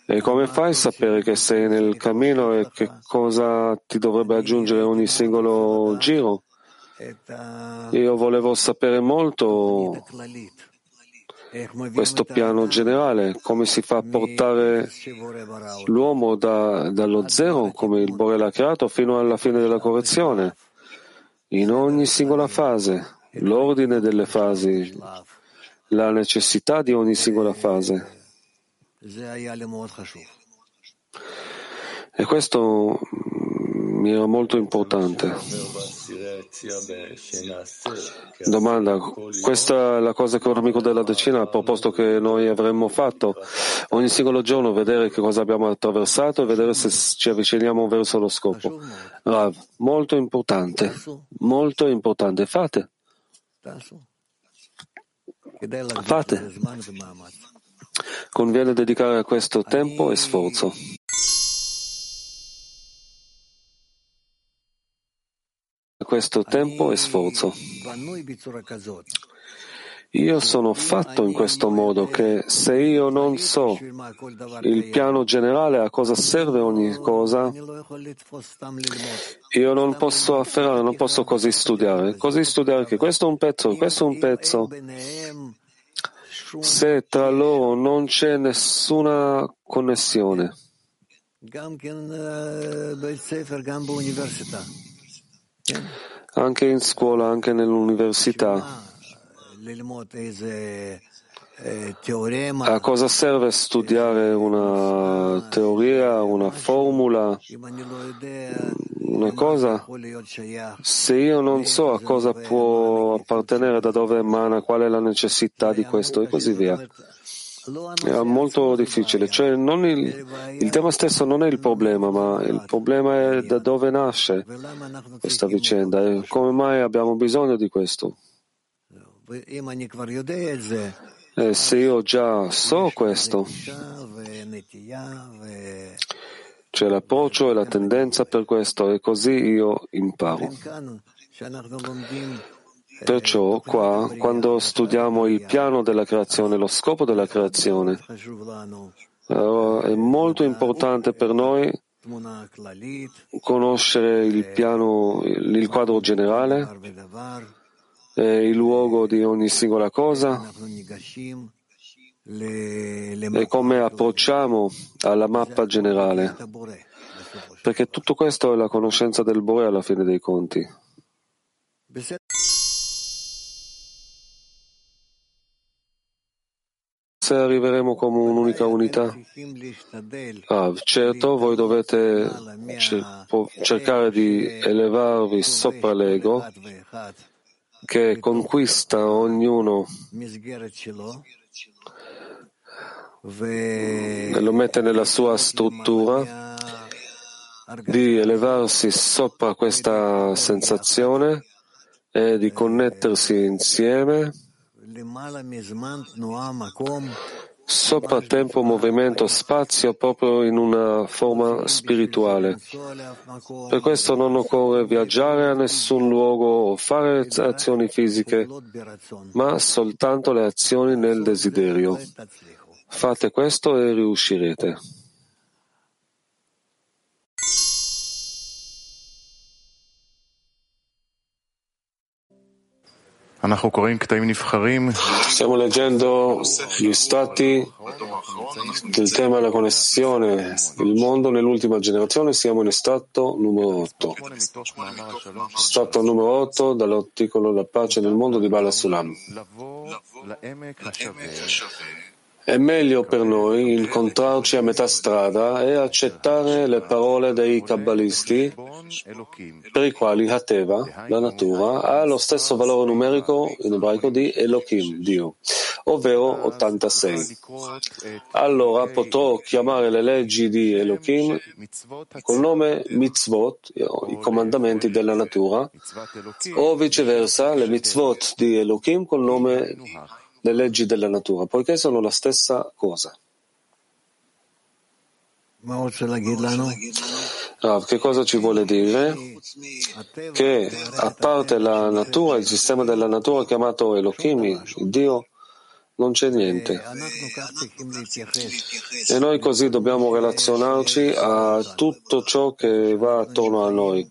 E come fai a sapere che sei nel cammino e che cosa ti dovrebbe aggiungere ogni singolo giro? Io volevo sapere molto questo piano generale, come si fa a portare l'uomo da, dallo zero, come il Bore l'ha creato, fino alla fine della correzione, in ogni singola fase, l'ordine delle fasi, la necessità di ogni singola fase. E questo mi era molto importante. Domanda, questa è la cosa che un amico della decina ha proposto che noi avremmo fatto ogni singolo giorno, vedere che cosa abbiamo attraversato e vedere se ci avviciniamo verso lo scopo. Rav, molto importante, molto importante. Fate. Fate. Conviene dedicare a questo tempo e sforzo. Questo tempo e sforzo. Io sono fatto in questo modo che se io non so il piano generale a cosa serve ogni cosa, io non posso afferrare, non posso così studiare. Così studiare che questo è un pezzo, questo è un pezzo se tra loro non c'è nessuna connessione. Anche in scuola, anche nell'università. A cosa serve studiare una teoria, una formula, una cosa? Se io non so a cosa può appartenere, da dove emana, qual è la necessità di questo e così via. È molto difficile, cioè il, il, tema stesso non è il problema, ma il problema è da dove nasce questa vicenda? e come mai abbiamo bisogno di questo. E se io già so questo, c'è l'approccio e la tendenza per questo e così io imparo. Perciò qua, quando studiamo il piano della creazione, lo scopo della creazione, è molto importante per noi conoscere il piano, il quadro generale, il luogo di ogni singola cosa e come approcciamo alla mappa generale, perché tutto questo è la conoscenza del Bore alla fine dei conti. Se arriveremo come un'unica unità? Ah, certo, voi dovete cercare di elevarvi sopra l'ego che conquista ognuno e lo mette nella sua struttura di elevarsi sopra questa sensazione e di connettersi insieme sopra tempo, movimento, spazio, proprio in una forma spirituale. Per questo non occorre viaggiare a nessun luogo o fare azioni fisiche, ma soltanto le azioni nel desiderio. Fate questo e riuscirete. Stiamo leggendo gli stati del tema della connessione, il mondo nell'ultima generazione, siamo in stato numero 8. Stato numero 8 dall'articolo La pace nel mondo di Bala Sulam. È meglio per noi incontrarci a metà strada e accettare le parole dei kabbalisti per i quali Hateva, la natura, ha lo stesso valore numerico in ebraico di Elohim, Dio, ovvero 86. Allora potrò chiamare le leggi di Elohim col nome mitzvot, i comandamenti della natura, o viceversa le mitzvot di Elohim col nome le leggi della natura, poiché sono la stessa cosa. Rav, che cosa ci vuole dire? Che a parte la natura, il sistema della natura chiamato Elohim, Dio, non c'è niente. E noi così dobbiamo relazionarci a tutto ciò che va attorno a noi,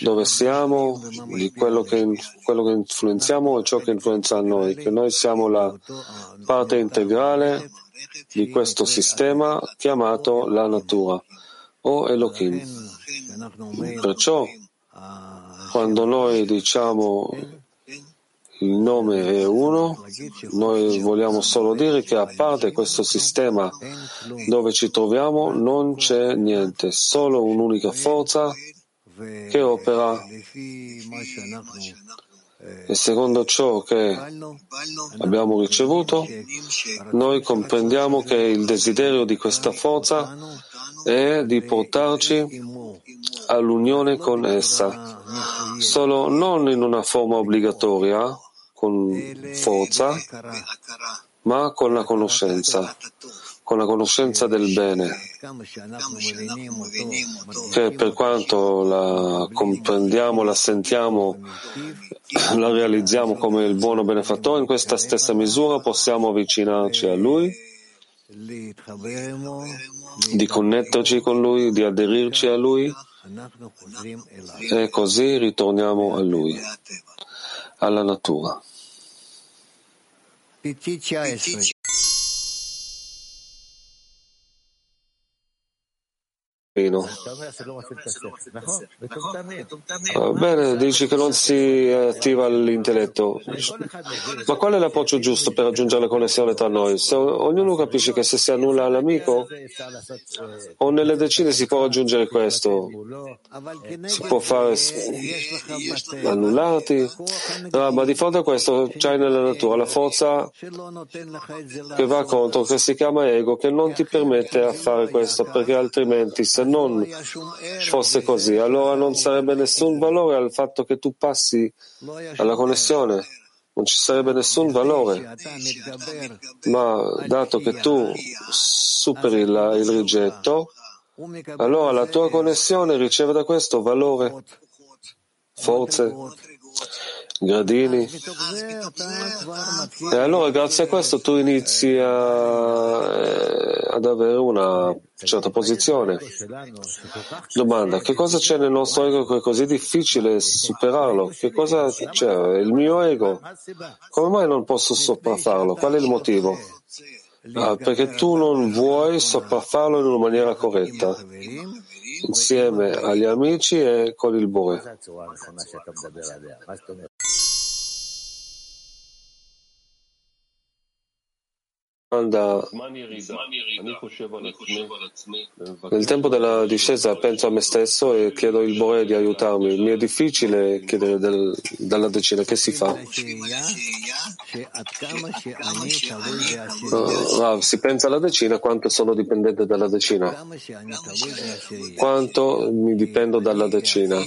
dove siamo, di quello che, quello che influenziamo e ciò che influenza noi, che noi siamo la parte integrale di questo sistema chiamato la natura o Elohim. Perciò, quando noi diciamo il nome è uno, noi vogliamo solo dire che a parte questo sistema dove ci troviamo non c'è niente, solo un'unica forza che opera e secondo ciò che abbiamo ricevuto, noi comprendiamo che il desiderio di questa forza è di portarci all'unione con essa, solo non in una forma obbligatoria, con forza, ma con la conoscenza, con la conoscenza del bene, che per quanto la comprendiamo, la sentiamo, la realizziamo come il buono benefattore, in questa stessa misura possiamo avvicinarci a Lui, di connetterci con Lui, di aderirci a Lui e così ritorniamo a Lui, alla natura. Bene, dici che non si attiva l'intelletto. Ma qual è l'approccio giusto per raggiungere la connessione tra noi? Se ognuno capisce che se si annulla l'amico, o nelle decine si può raggiungere questo, si può fare annullarti, no, ma di fronte a questo c'hai nella natura la forza che va contro, che si chiama ego, che non ti permette a fare questo, perché altrimenti se non fosse così, allora non sarebbe nessun valore al fatto che tu passi alla connessione, non ci sarebbe nessun valore. Ma dato che tu superi la, il rigetto, allora la tua connessione riceve da questo valore, forze, gradini. E allora grazie a questo tu inizi a, ad avere una certa posizione. Domanda, che cosa c'è nel nostro ego che è così difficile superarlo? Che cosa c'è? Il mio ego? Come mai non posso sopraffarlo? Qual è il motivo? Ah, perché tu non vuoi sopraffarlo in una maniera corretta, insieme agli amici e con il Bore. Domanda nel tempo della discesa penso a me stesso e chiedo il Bore di aiutarmi. Mi è difficile chiedere del, dalla decina, che si fa? Uh, Rav, si pensa alla decina quanto sono dipendente dalla decina. Quanto mi dipendo dalla decina.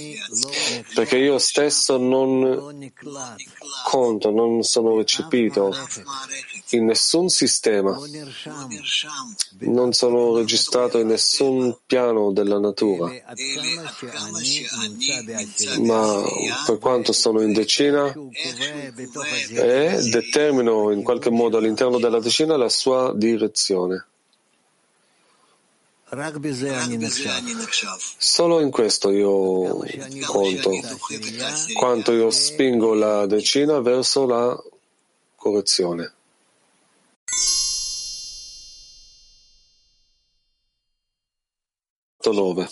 Perché io stesso non conto, non sono recepito in nessun sistema, non sono registrato in nessun piano della natura, ma per quanto sono in decina e determino in qualche modo all'interno della decina la sua direzione. Solo in questo io conto, quanto io spingo la decina verso la correzione. Nove.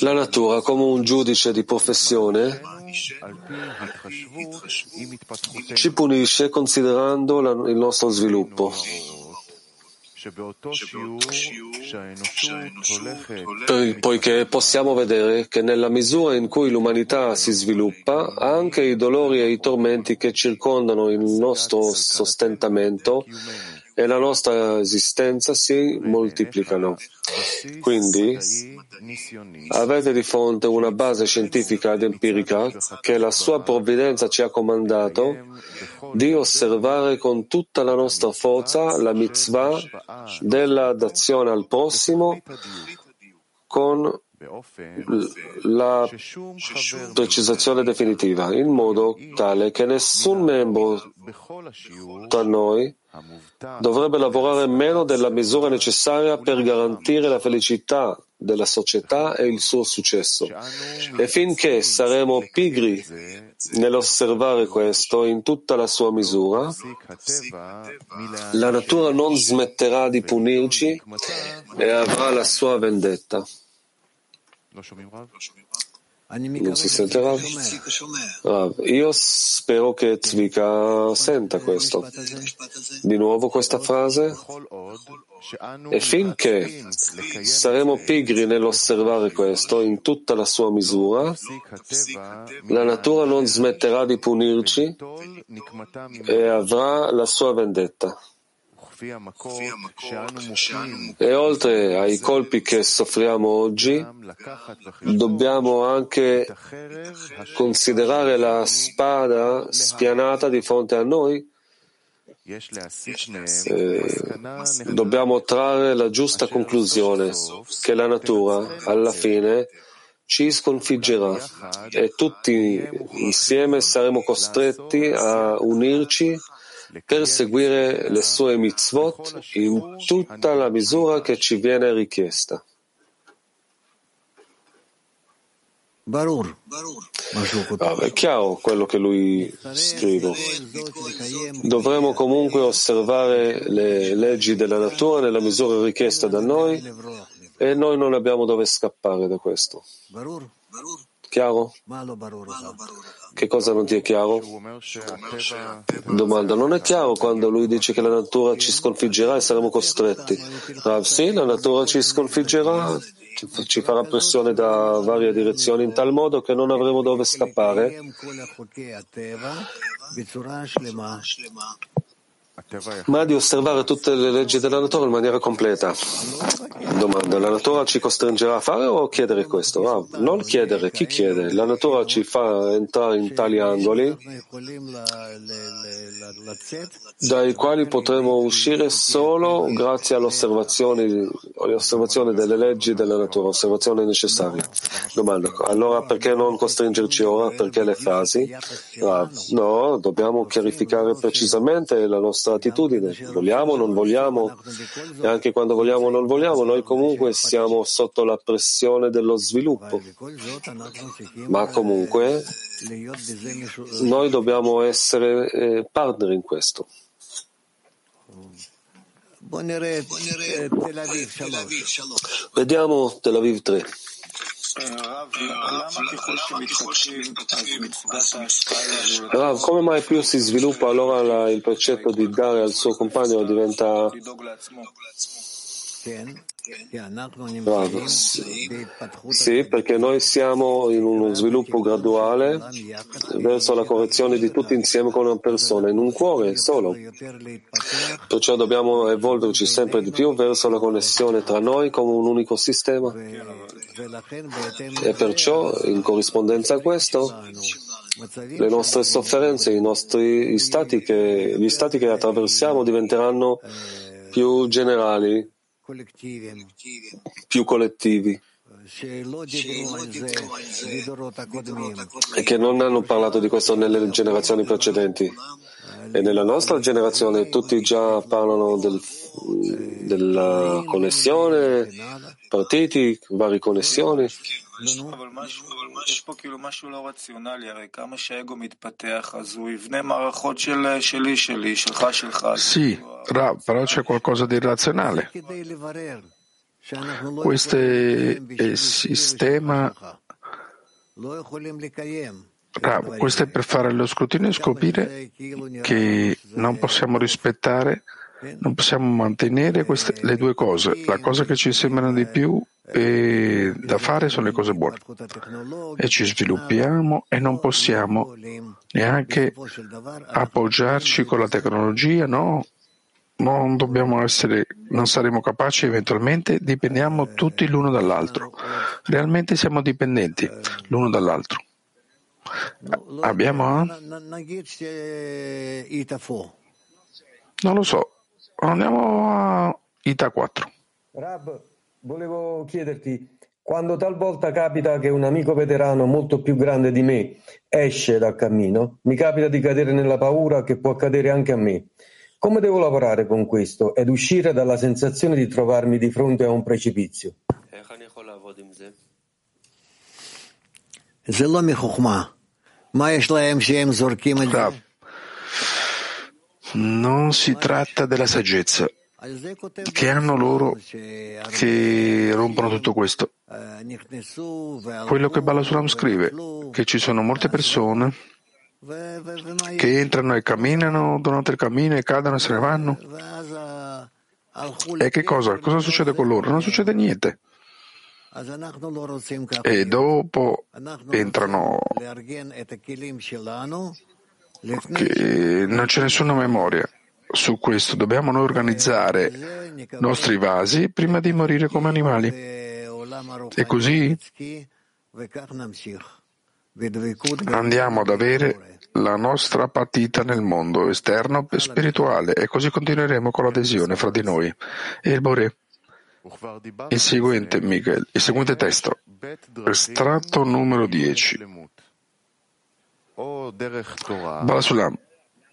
La natura, come un giudice di professione, ci punisce considerando la, il nostro sviluppo. Poiché possiamo vedere che nella misura in cui l'umanità si sviluppa, anche i dolori e i tormenti che circondano il nostro sostentamento e la nostra esistenza si moltiplicano. Quindi avete di fronte una base scientifica ed empirica che la sua provvidenza ci ha comandato di osservare con tutta la nostra forza la mitzvah della dazione al prossimo con la precisazione definitiva, in modo tale che nessun membro tra noi dovrebbe lavorare meno della misura necessaria per garantire la felicità della società e il suo successo. E finché saremo pigri nell'osservare questo in tutta la sua misura, la natura non smetterà di punirci e avrà la sua vendetta. Non si sente Rav? Rav? Io spero che Zvika senta questo. Di nuovo questa frase. E finché saremo pigri nell'osservare questo in tutta la sua misura, la natura non smetterà di punirci e avrà la sua vendetta. E oltre ai colpi che soffriamo oggi, dobbiamo anche considerare la spada spianata di fronte a noi. Eh, dobbiamo trarre la giusta conclusione che la natura alla fine ci sconfiggerà e tutti insieme saremo costretti a unirci per seguire le sue mitzvot in tutta la misura che ci viene richiesta. Ah, è chiaro quello che lui scrive. Dovremo comunque osservare le leggi della natura nella misura richiesta da noi e noi non abbiamo dove scappare da questo. Chiaro? Che cosa non ti è chiaro? Domanda, non è chiaro quando lui dice che la natura ci sconfiggerà e saremo costretti. Rav, sì, la natura ci sconfiggerà, ci farà pressione da varie direzioni in tal modo che non avremo dove scappare ma di osservare tutte le leggi della natura in maniera completa. Domanda, la natura ci costringerà a fare o chiedere questo? Ah, non chiedere, chi chiede? La natura ci fa entrare in tali angoli dai quali potremo uscire solo grazie all'osservazione, all'osservazione delle leggi della natura, osservazione necessaria. Domanda, allora perché non costringerci ora? Perché le frasi? Ah, no, dobbiamo chiarificare precisamente la nostra attitudine. Vogliamo o non vogliamo? E anche quando vogliamo o non vogliamo, noi comunque siamo sotto la pressione dello sviluppo. Ma comunque noi dobbiamo essere eh, partner in questo. Vediamo Tel Aviv 3. Rav, come mai più si sviluppa allora il precetto di dare al suo compagno diventa Bravo. Sì, perché noi siamo in uno sviluppo graduale verso la correzione di tutti insieme con una persona, in un cuore solo. Perciò dobbiamo evolverci sempre di più verso la connessione tra noi come un unico sistema. E perciò, in corrispondenza a questo, le nostre sofferenze, i nostri stati che, gli stati che attraversiamo diventeranno più generali più collettivi. E che non hanno parlato di questo nelle generazioni precedenti. E nella nostra generazione tutti già parlano del, della connessione, partiti, varie connessioni. Sì, però c'è qualcosa di irrazionale. Questo è il sistema. Ra, questo è per fare lo scrutinio e scoprire che non possiamo rispettare, non possiamo mantenere queste, le due cose. La cosa che ci sembrano di più e da fare sono le cose buone e ci sviluppiamo e non possiamo neanche appoggiarci con la tecnologia, no? Non dobbiamo essere, non saremo capaci eventualmente, dipendiamo tutti l'uno dall'altro. Realmente siamo dipendenti l'uno dall'altro. Abbiamo? Non lo so. Andiamo a Ita 4. Rab, volevo chiederti, quando talvolta capita che un amico veterano molto più grande di me esce dal cammino, mi capita di cadere nella paura che può accadere anche a me. Come devo lavorare con questo ed uscire dalla sensazione di trovarmi di fronte a un precipizio? Non si tratta della saggezza che hanno loro che rompono tutto questo. Quello che Balasuram scrive, che ci sono molte persone che entrano e camminano durante il cammino e cadono e se ne vanno. E che cosa? Cosa succede con loro? Non succede niente. E dopo entrano che non c'è nessuna memoria. Su questo dobbiamo noi organizzare i nostri vasi prima di morire come animali. E così andiamo ad avere la nostra partita nel mondo esterno e spirituale e così continueremo con l'adesione fra di noi e il Bore. Il seguente, Miguel, il seguente testo, estratto numero 10. Balasulam,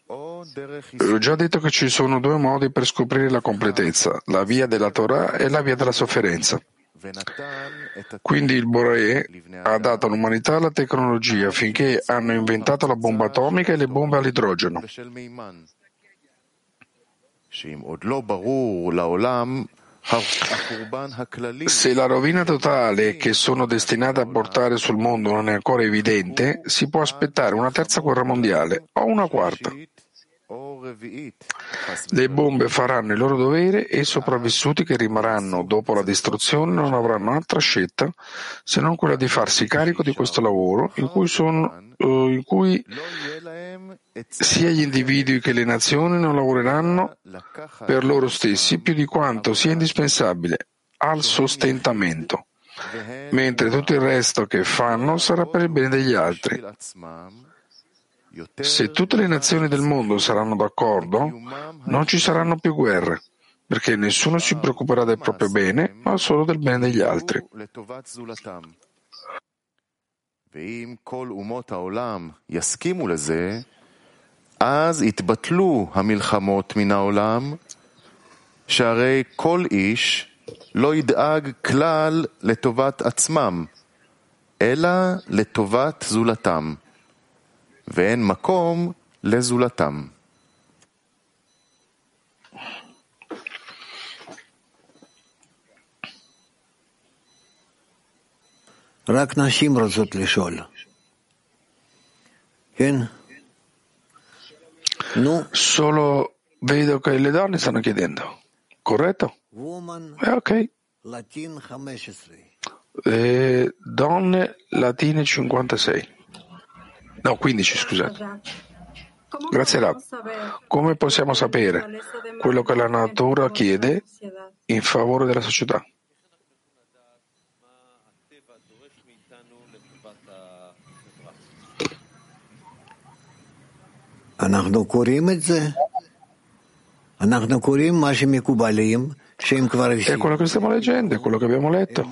ho già detto che ci sono due modi per scoprire la completezza, la via della Torah e la via della sofferenza. Quindi il Boré ha dato all'umanità la tecnologia finché hanno inventato la bomba atomica e le bombe all'idrogeno. Se la rovina totale che sono destinate a portare sul mondo non è ancora evidente, si può aspettare una terza guerra mondiale o una quarta. Le bombe faranno il loro dovere e i sopravvissuti che rimarranno dopo la distruzione non avranno altra scelta se non quella di farsi carico di questo lavoro in cui, sono, uh, in cui sia gli individui che le nazioni non lavoreranno per loro stessi più di quanto sia indispensabile al sostentamento, mentre tutto il resto che fanno sarà per il bene degli altri. Se tutte le nazioni del mondo saranno d'accordo, non ci saranno più guerre, perché nessuno si preoccuperà del proprio bene, ma solo del bene degli altri. אז יתבטלו המלחמות מן העולם, שהרי כל איש לא ידאג כלל לטובת עצמם, אלא לטובת זולתם. ואין מקום לזולתם. רק נשים רוצות לשאול. כן? נו. Solo vedo che le donne stanno chiedendo. Corretto? Eh, ok. Latin 15. Eh, donne latine 56. No, 15, scusate. Grazie Rab. Come possiamo sapere quello che la natura chiede in favore della società? È quello che stiamo leggendo, è quello che abbiamo letto.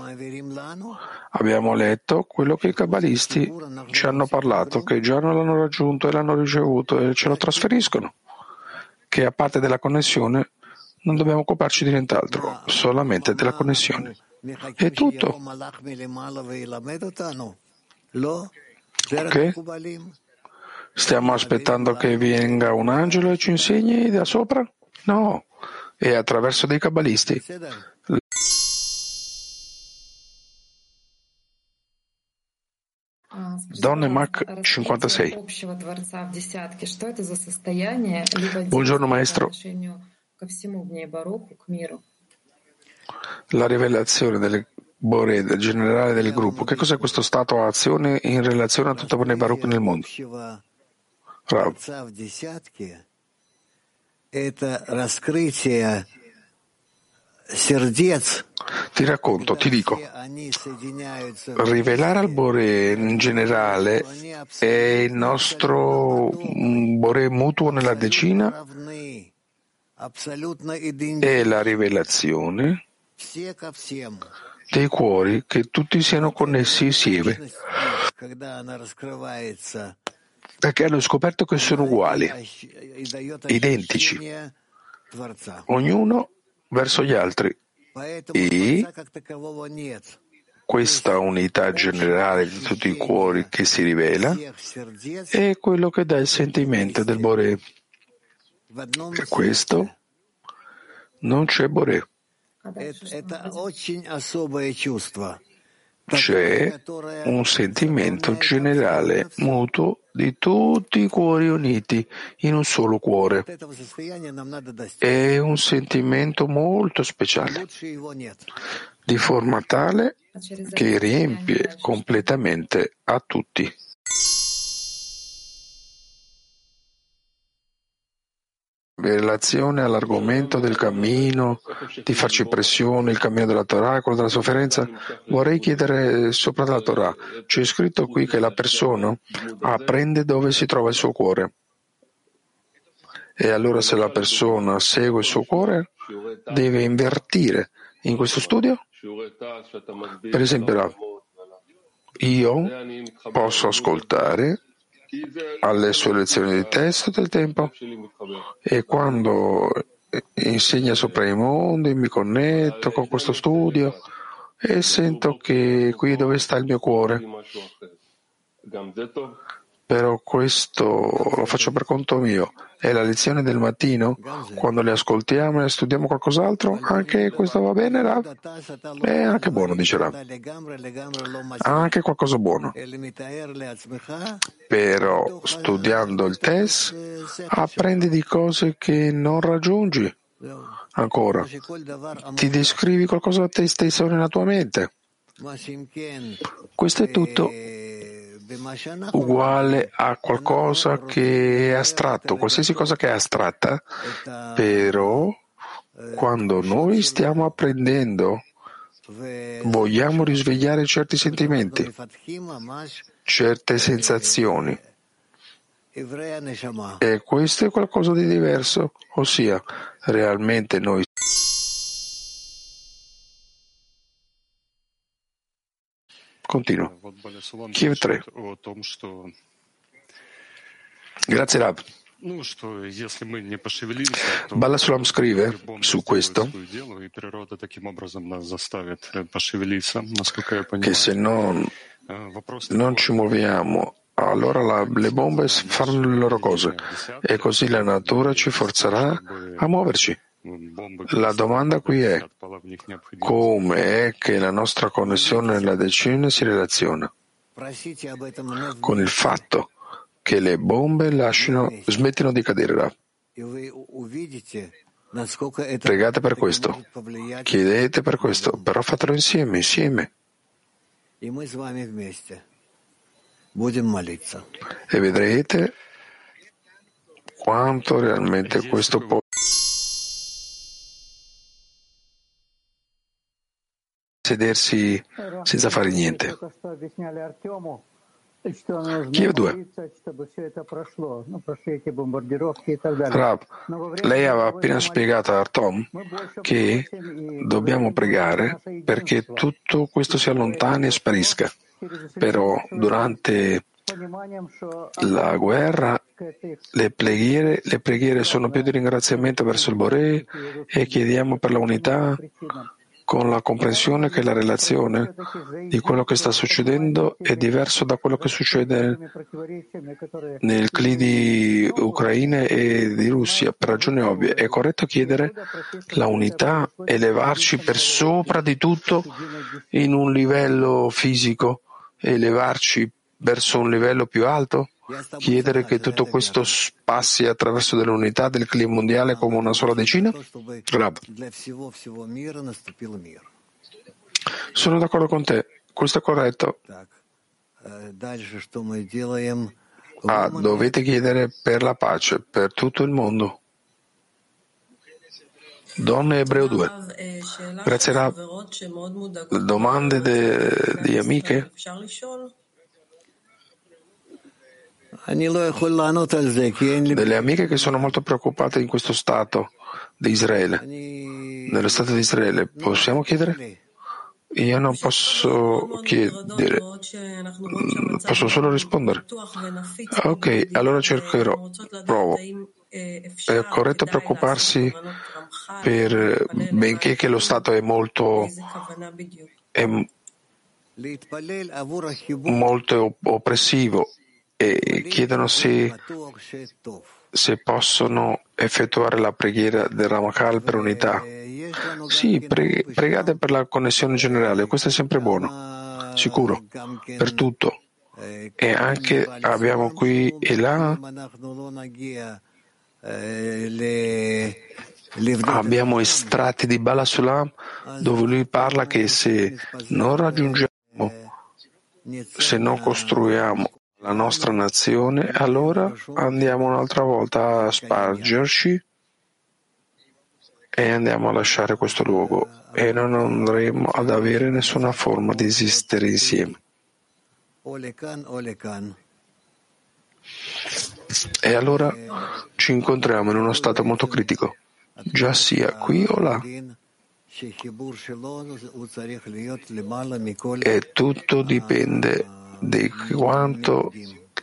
Abbiamo letto quello che i cabalisti ci hanno parlato, che già non l'hanno raggiunto e l'hanno ricevuto e ce lo trasferiscono. Che a parte della connessione non dobbiamo occuparci di nient'altro, solamente della connessione. È tutto. Ok? Stiamo aspettando che venga un angelo e ci insegni da sopra? No, è attraverso dei cabalisti. Donne Mac 56. Buongiorno maestro. La rivelazione del Bore, del generale del gruppo, che cos'è questo stato azione in relazione a tutta Bnei Baruch nel mondo? Rav. Ti racconto, ti dico, rivelare al Bore in generale è il nostro Bore mutuo nella decina? è la rivelazione dei cuori che tutti siano connessi insieme perché hanno scoperto che sono uguali, identici, ognuno verso gli altri. E questa unità generale di tutti i cuori che si rivela è quello che dà il sentimento del Bore. Per questo non c'è Bore. C'è un sentimento generale, mutuo, di tutti i cuori uniti in un solo cuore. È un sentimento molto speciale, di forma tale che riempie completamente a tutti. In relazione all'argomento del cammino, di farci pressione, il cammino della Torah, quello della sofferenza, vorrei chiedere sopra la Torah. C'è scritto qui che la persona apprende dove si trova il suo cuore. E allora se la persona segue il suo cuore, deve invertire in questo studio? Per esempio, io posso ascoltare alle sue lezioni di testo del tempo e quando insegna sopra i mondi mi connetto con questo studio e sento che qui dove sta il mio cuore. Però questo lo faccio per conto mio. E la lezione del mattino, quando le ascoltiamo e studiamo qualcos'altro, anche questo va bene, Rav? È anche buono, dice Rav. Anche qualcosa buono. Però studiando il test apprendi di cose che non raggiungi ancora. Ti descrivi qualcosa a te stesso nella tua mente. Questo è tutto uguale a qualcosa che è astratto, qualsiasi cosa che è astratta, però quando noi stiamo apprendendo vogliamo risvegliare certi sentimenti, certe sensazioni. E questo è qualcosa di diverso, ossia realmente noi Continua. Kiev 3. Grazie Rab. Balasulam scrive su questo che se non, non ci muoviamo allora la, le bombe fanno le loro cose e così la natura ci forzerà a muoverci. La domanda qui è come è che la nostra connessione nella decina si relaziona? Con il fatto che le bombe lasciano, smettino di cadere là. Pregate per questo, chiedete per questo, però fatelo insieme, insieme. E vedrete quanto realmente questo può sedersi senza fare niente. Kiev 2. Rav, lei aveva appena spiegato a Artom che dobbiamo pregare perché tutto questo si allontani e sparisca. Però durante la guerra le preghiere, le preghiere sono più di ringraziamento verso il Boré e chiediamo per la unità con la comprensione che la relazione di quello che sta succedendo è diverso da quello che succede nel CLI di Ucraina e di Russia, per ragioni ovvie. È corretto chiedere la unità, elevarci per sopra di tutto in un livello fisico, elevarci verso un livello più alto? Chiedere che tutto questo passi attraverso dell'unità del clima mondiale come una sola decina? Rab. Sono d'accordo con te, questo è corretto. Ah, dovete chiedere per la pace, per tutto il mondo. Donne Ebreo 2. Grazie Rab. Domande de, di amiche? Delle amiche che sono molto preoccupate in questo stato di Israele, nello stato di Israele. Possiamo chiedere? Io non posso chiedere, posso solo rispondere. Ok, allora cercherò, provo. È corretto preoccuparsi per, benché che lo Stato è molto, è molto oppressivo e chiedono se, se possono effettuare la preghiera del Ramakal per unità. Sì, pre- pregate per la connessione generale, questo è sempre buono, sicuro, per tutto. E anche abbiamo qui e là abbiamo estratti di Bala Sulam dove lui parla che se non raggiungiamo, se non costruiamo la nostra nazione, allora andiamo un'altra volta a spargerci e andiamo a lasciare questo luogo. E non andremo ad avere nessuna forma di esistere insieme. E allora ci incontriamo in uno stato molto critico, già sia qui o là. E tutto dipende di quanto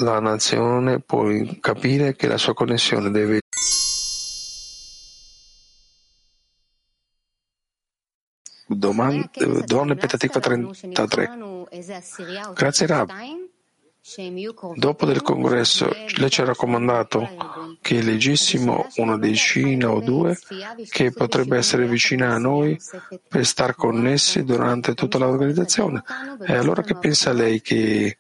la nazione può capire che la sua connessione deve donne Petatikva 33. Grazie Rab. Dopo del congresso, lei ci ha raccomandato che leggessimo una decina o due che potrebbe essere vicina a noi per star connessi durante tutta l'organizzazione. E allora che pensa lei che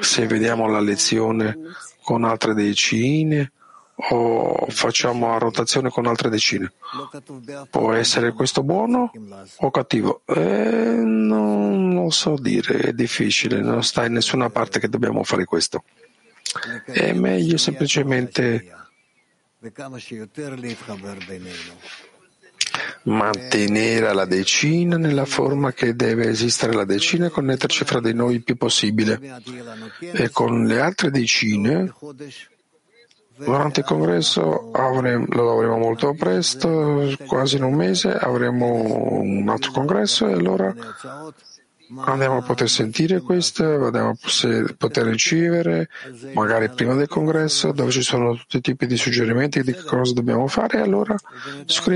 se vediamo la lezione con altre decine o facciamo a rotazione con altre decine. Può essere questo buono o cattivo? Eh, non lo so dire, è difficile, non sta in nessuna parte che dobbiamo fare questo. È meglio semplicemente mantenere la decina nella forma che deve esistere la decina e connetterci fra di noi il più possibile. E con le altre decine Durante il congresso avremo, lo avremo molto presto, quasi in un mese, avremo un altro congresso e allora andiamo a poter sentire questo, andiamo a poter ricevere, magari prima del congresso, dove ci sono tutti i tipi di suggerimenti di cosa dobbiamo fare, e allora scriviamo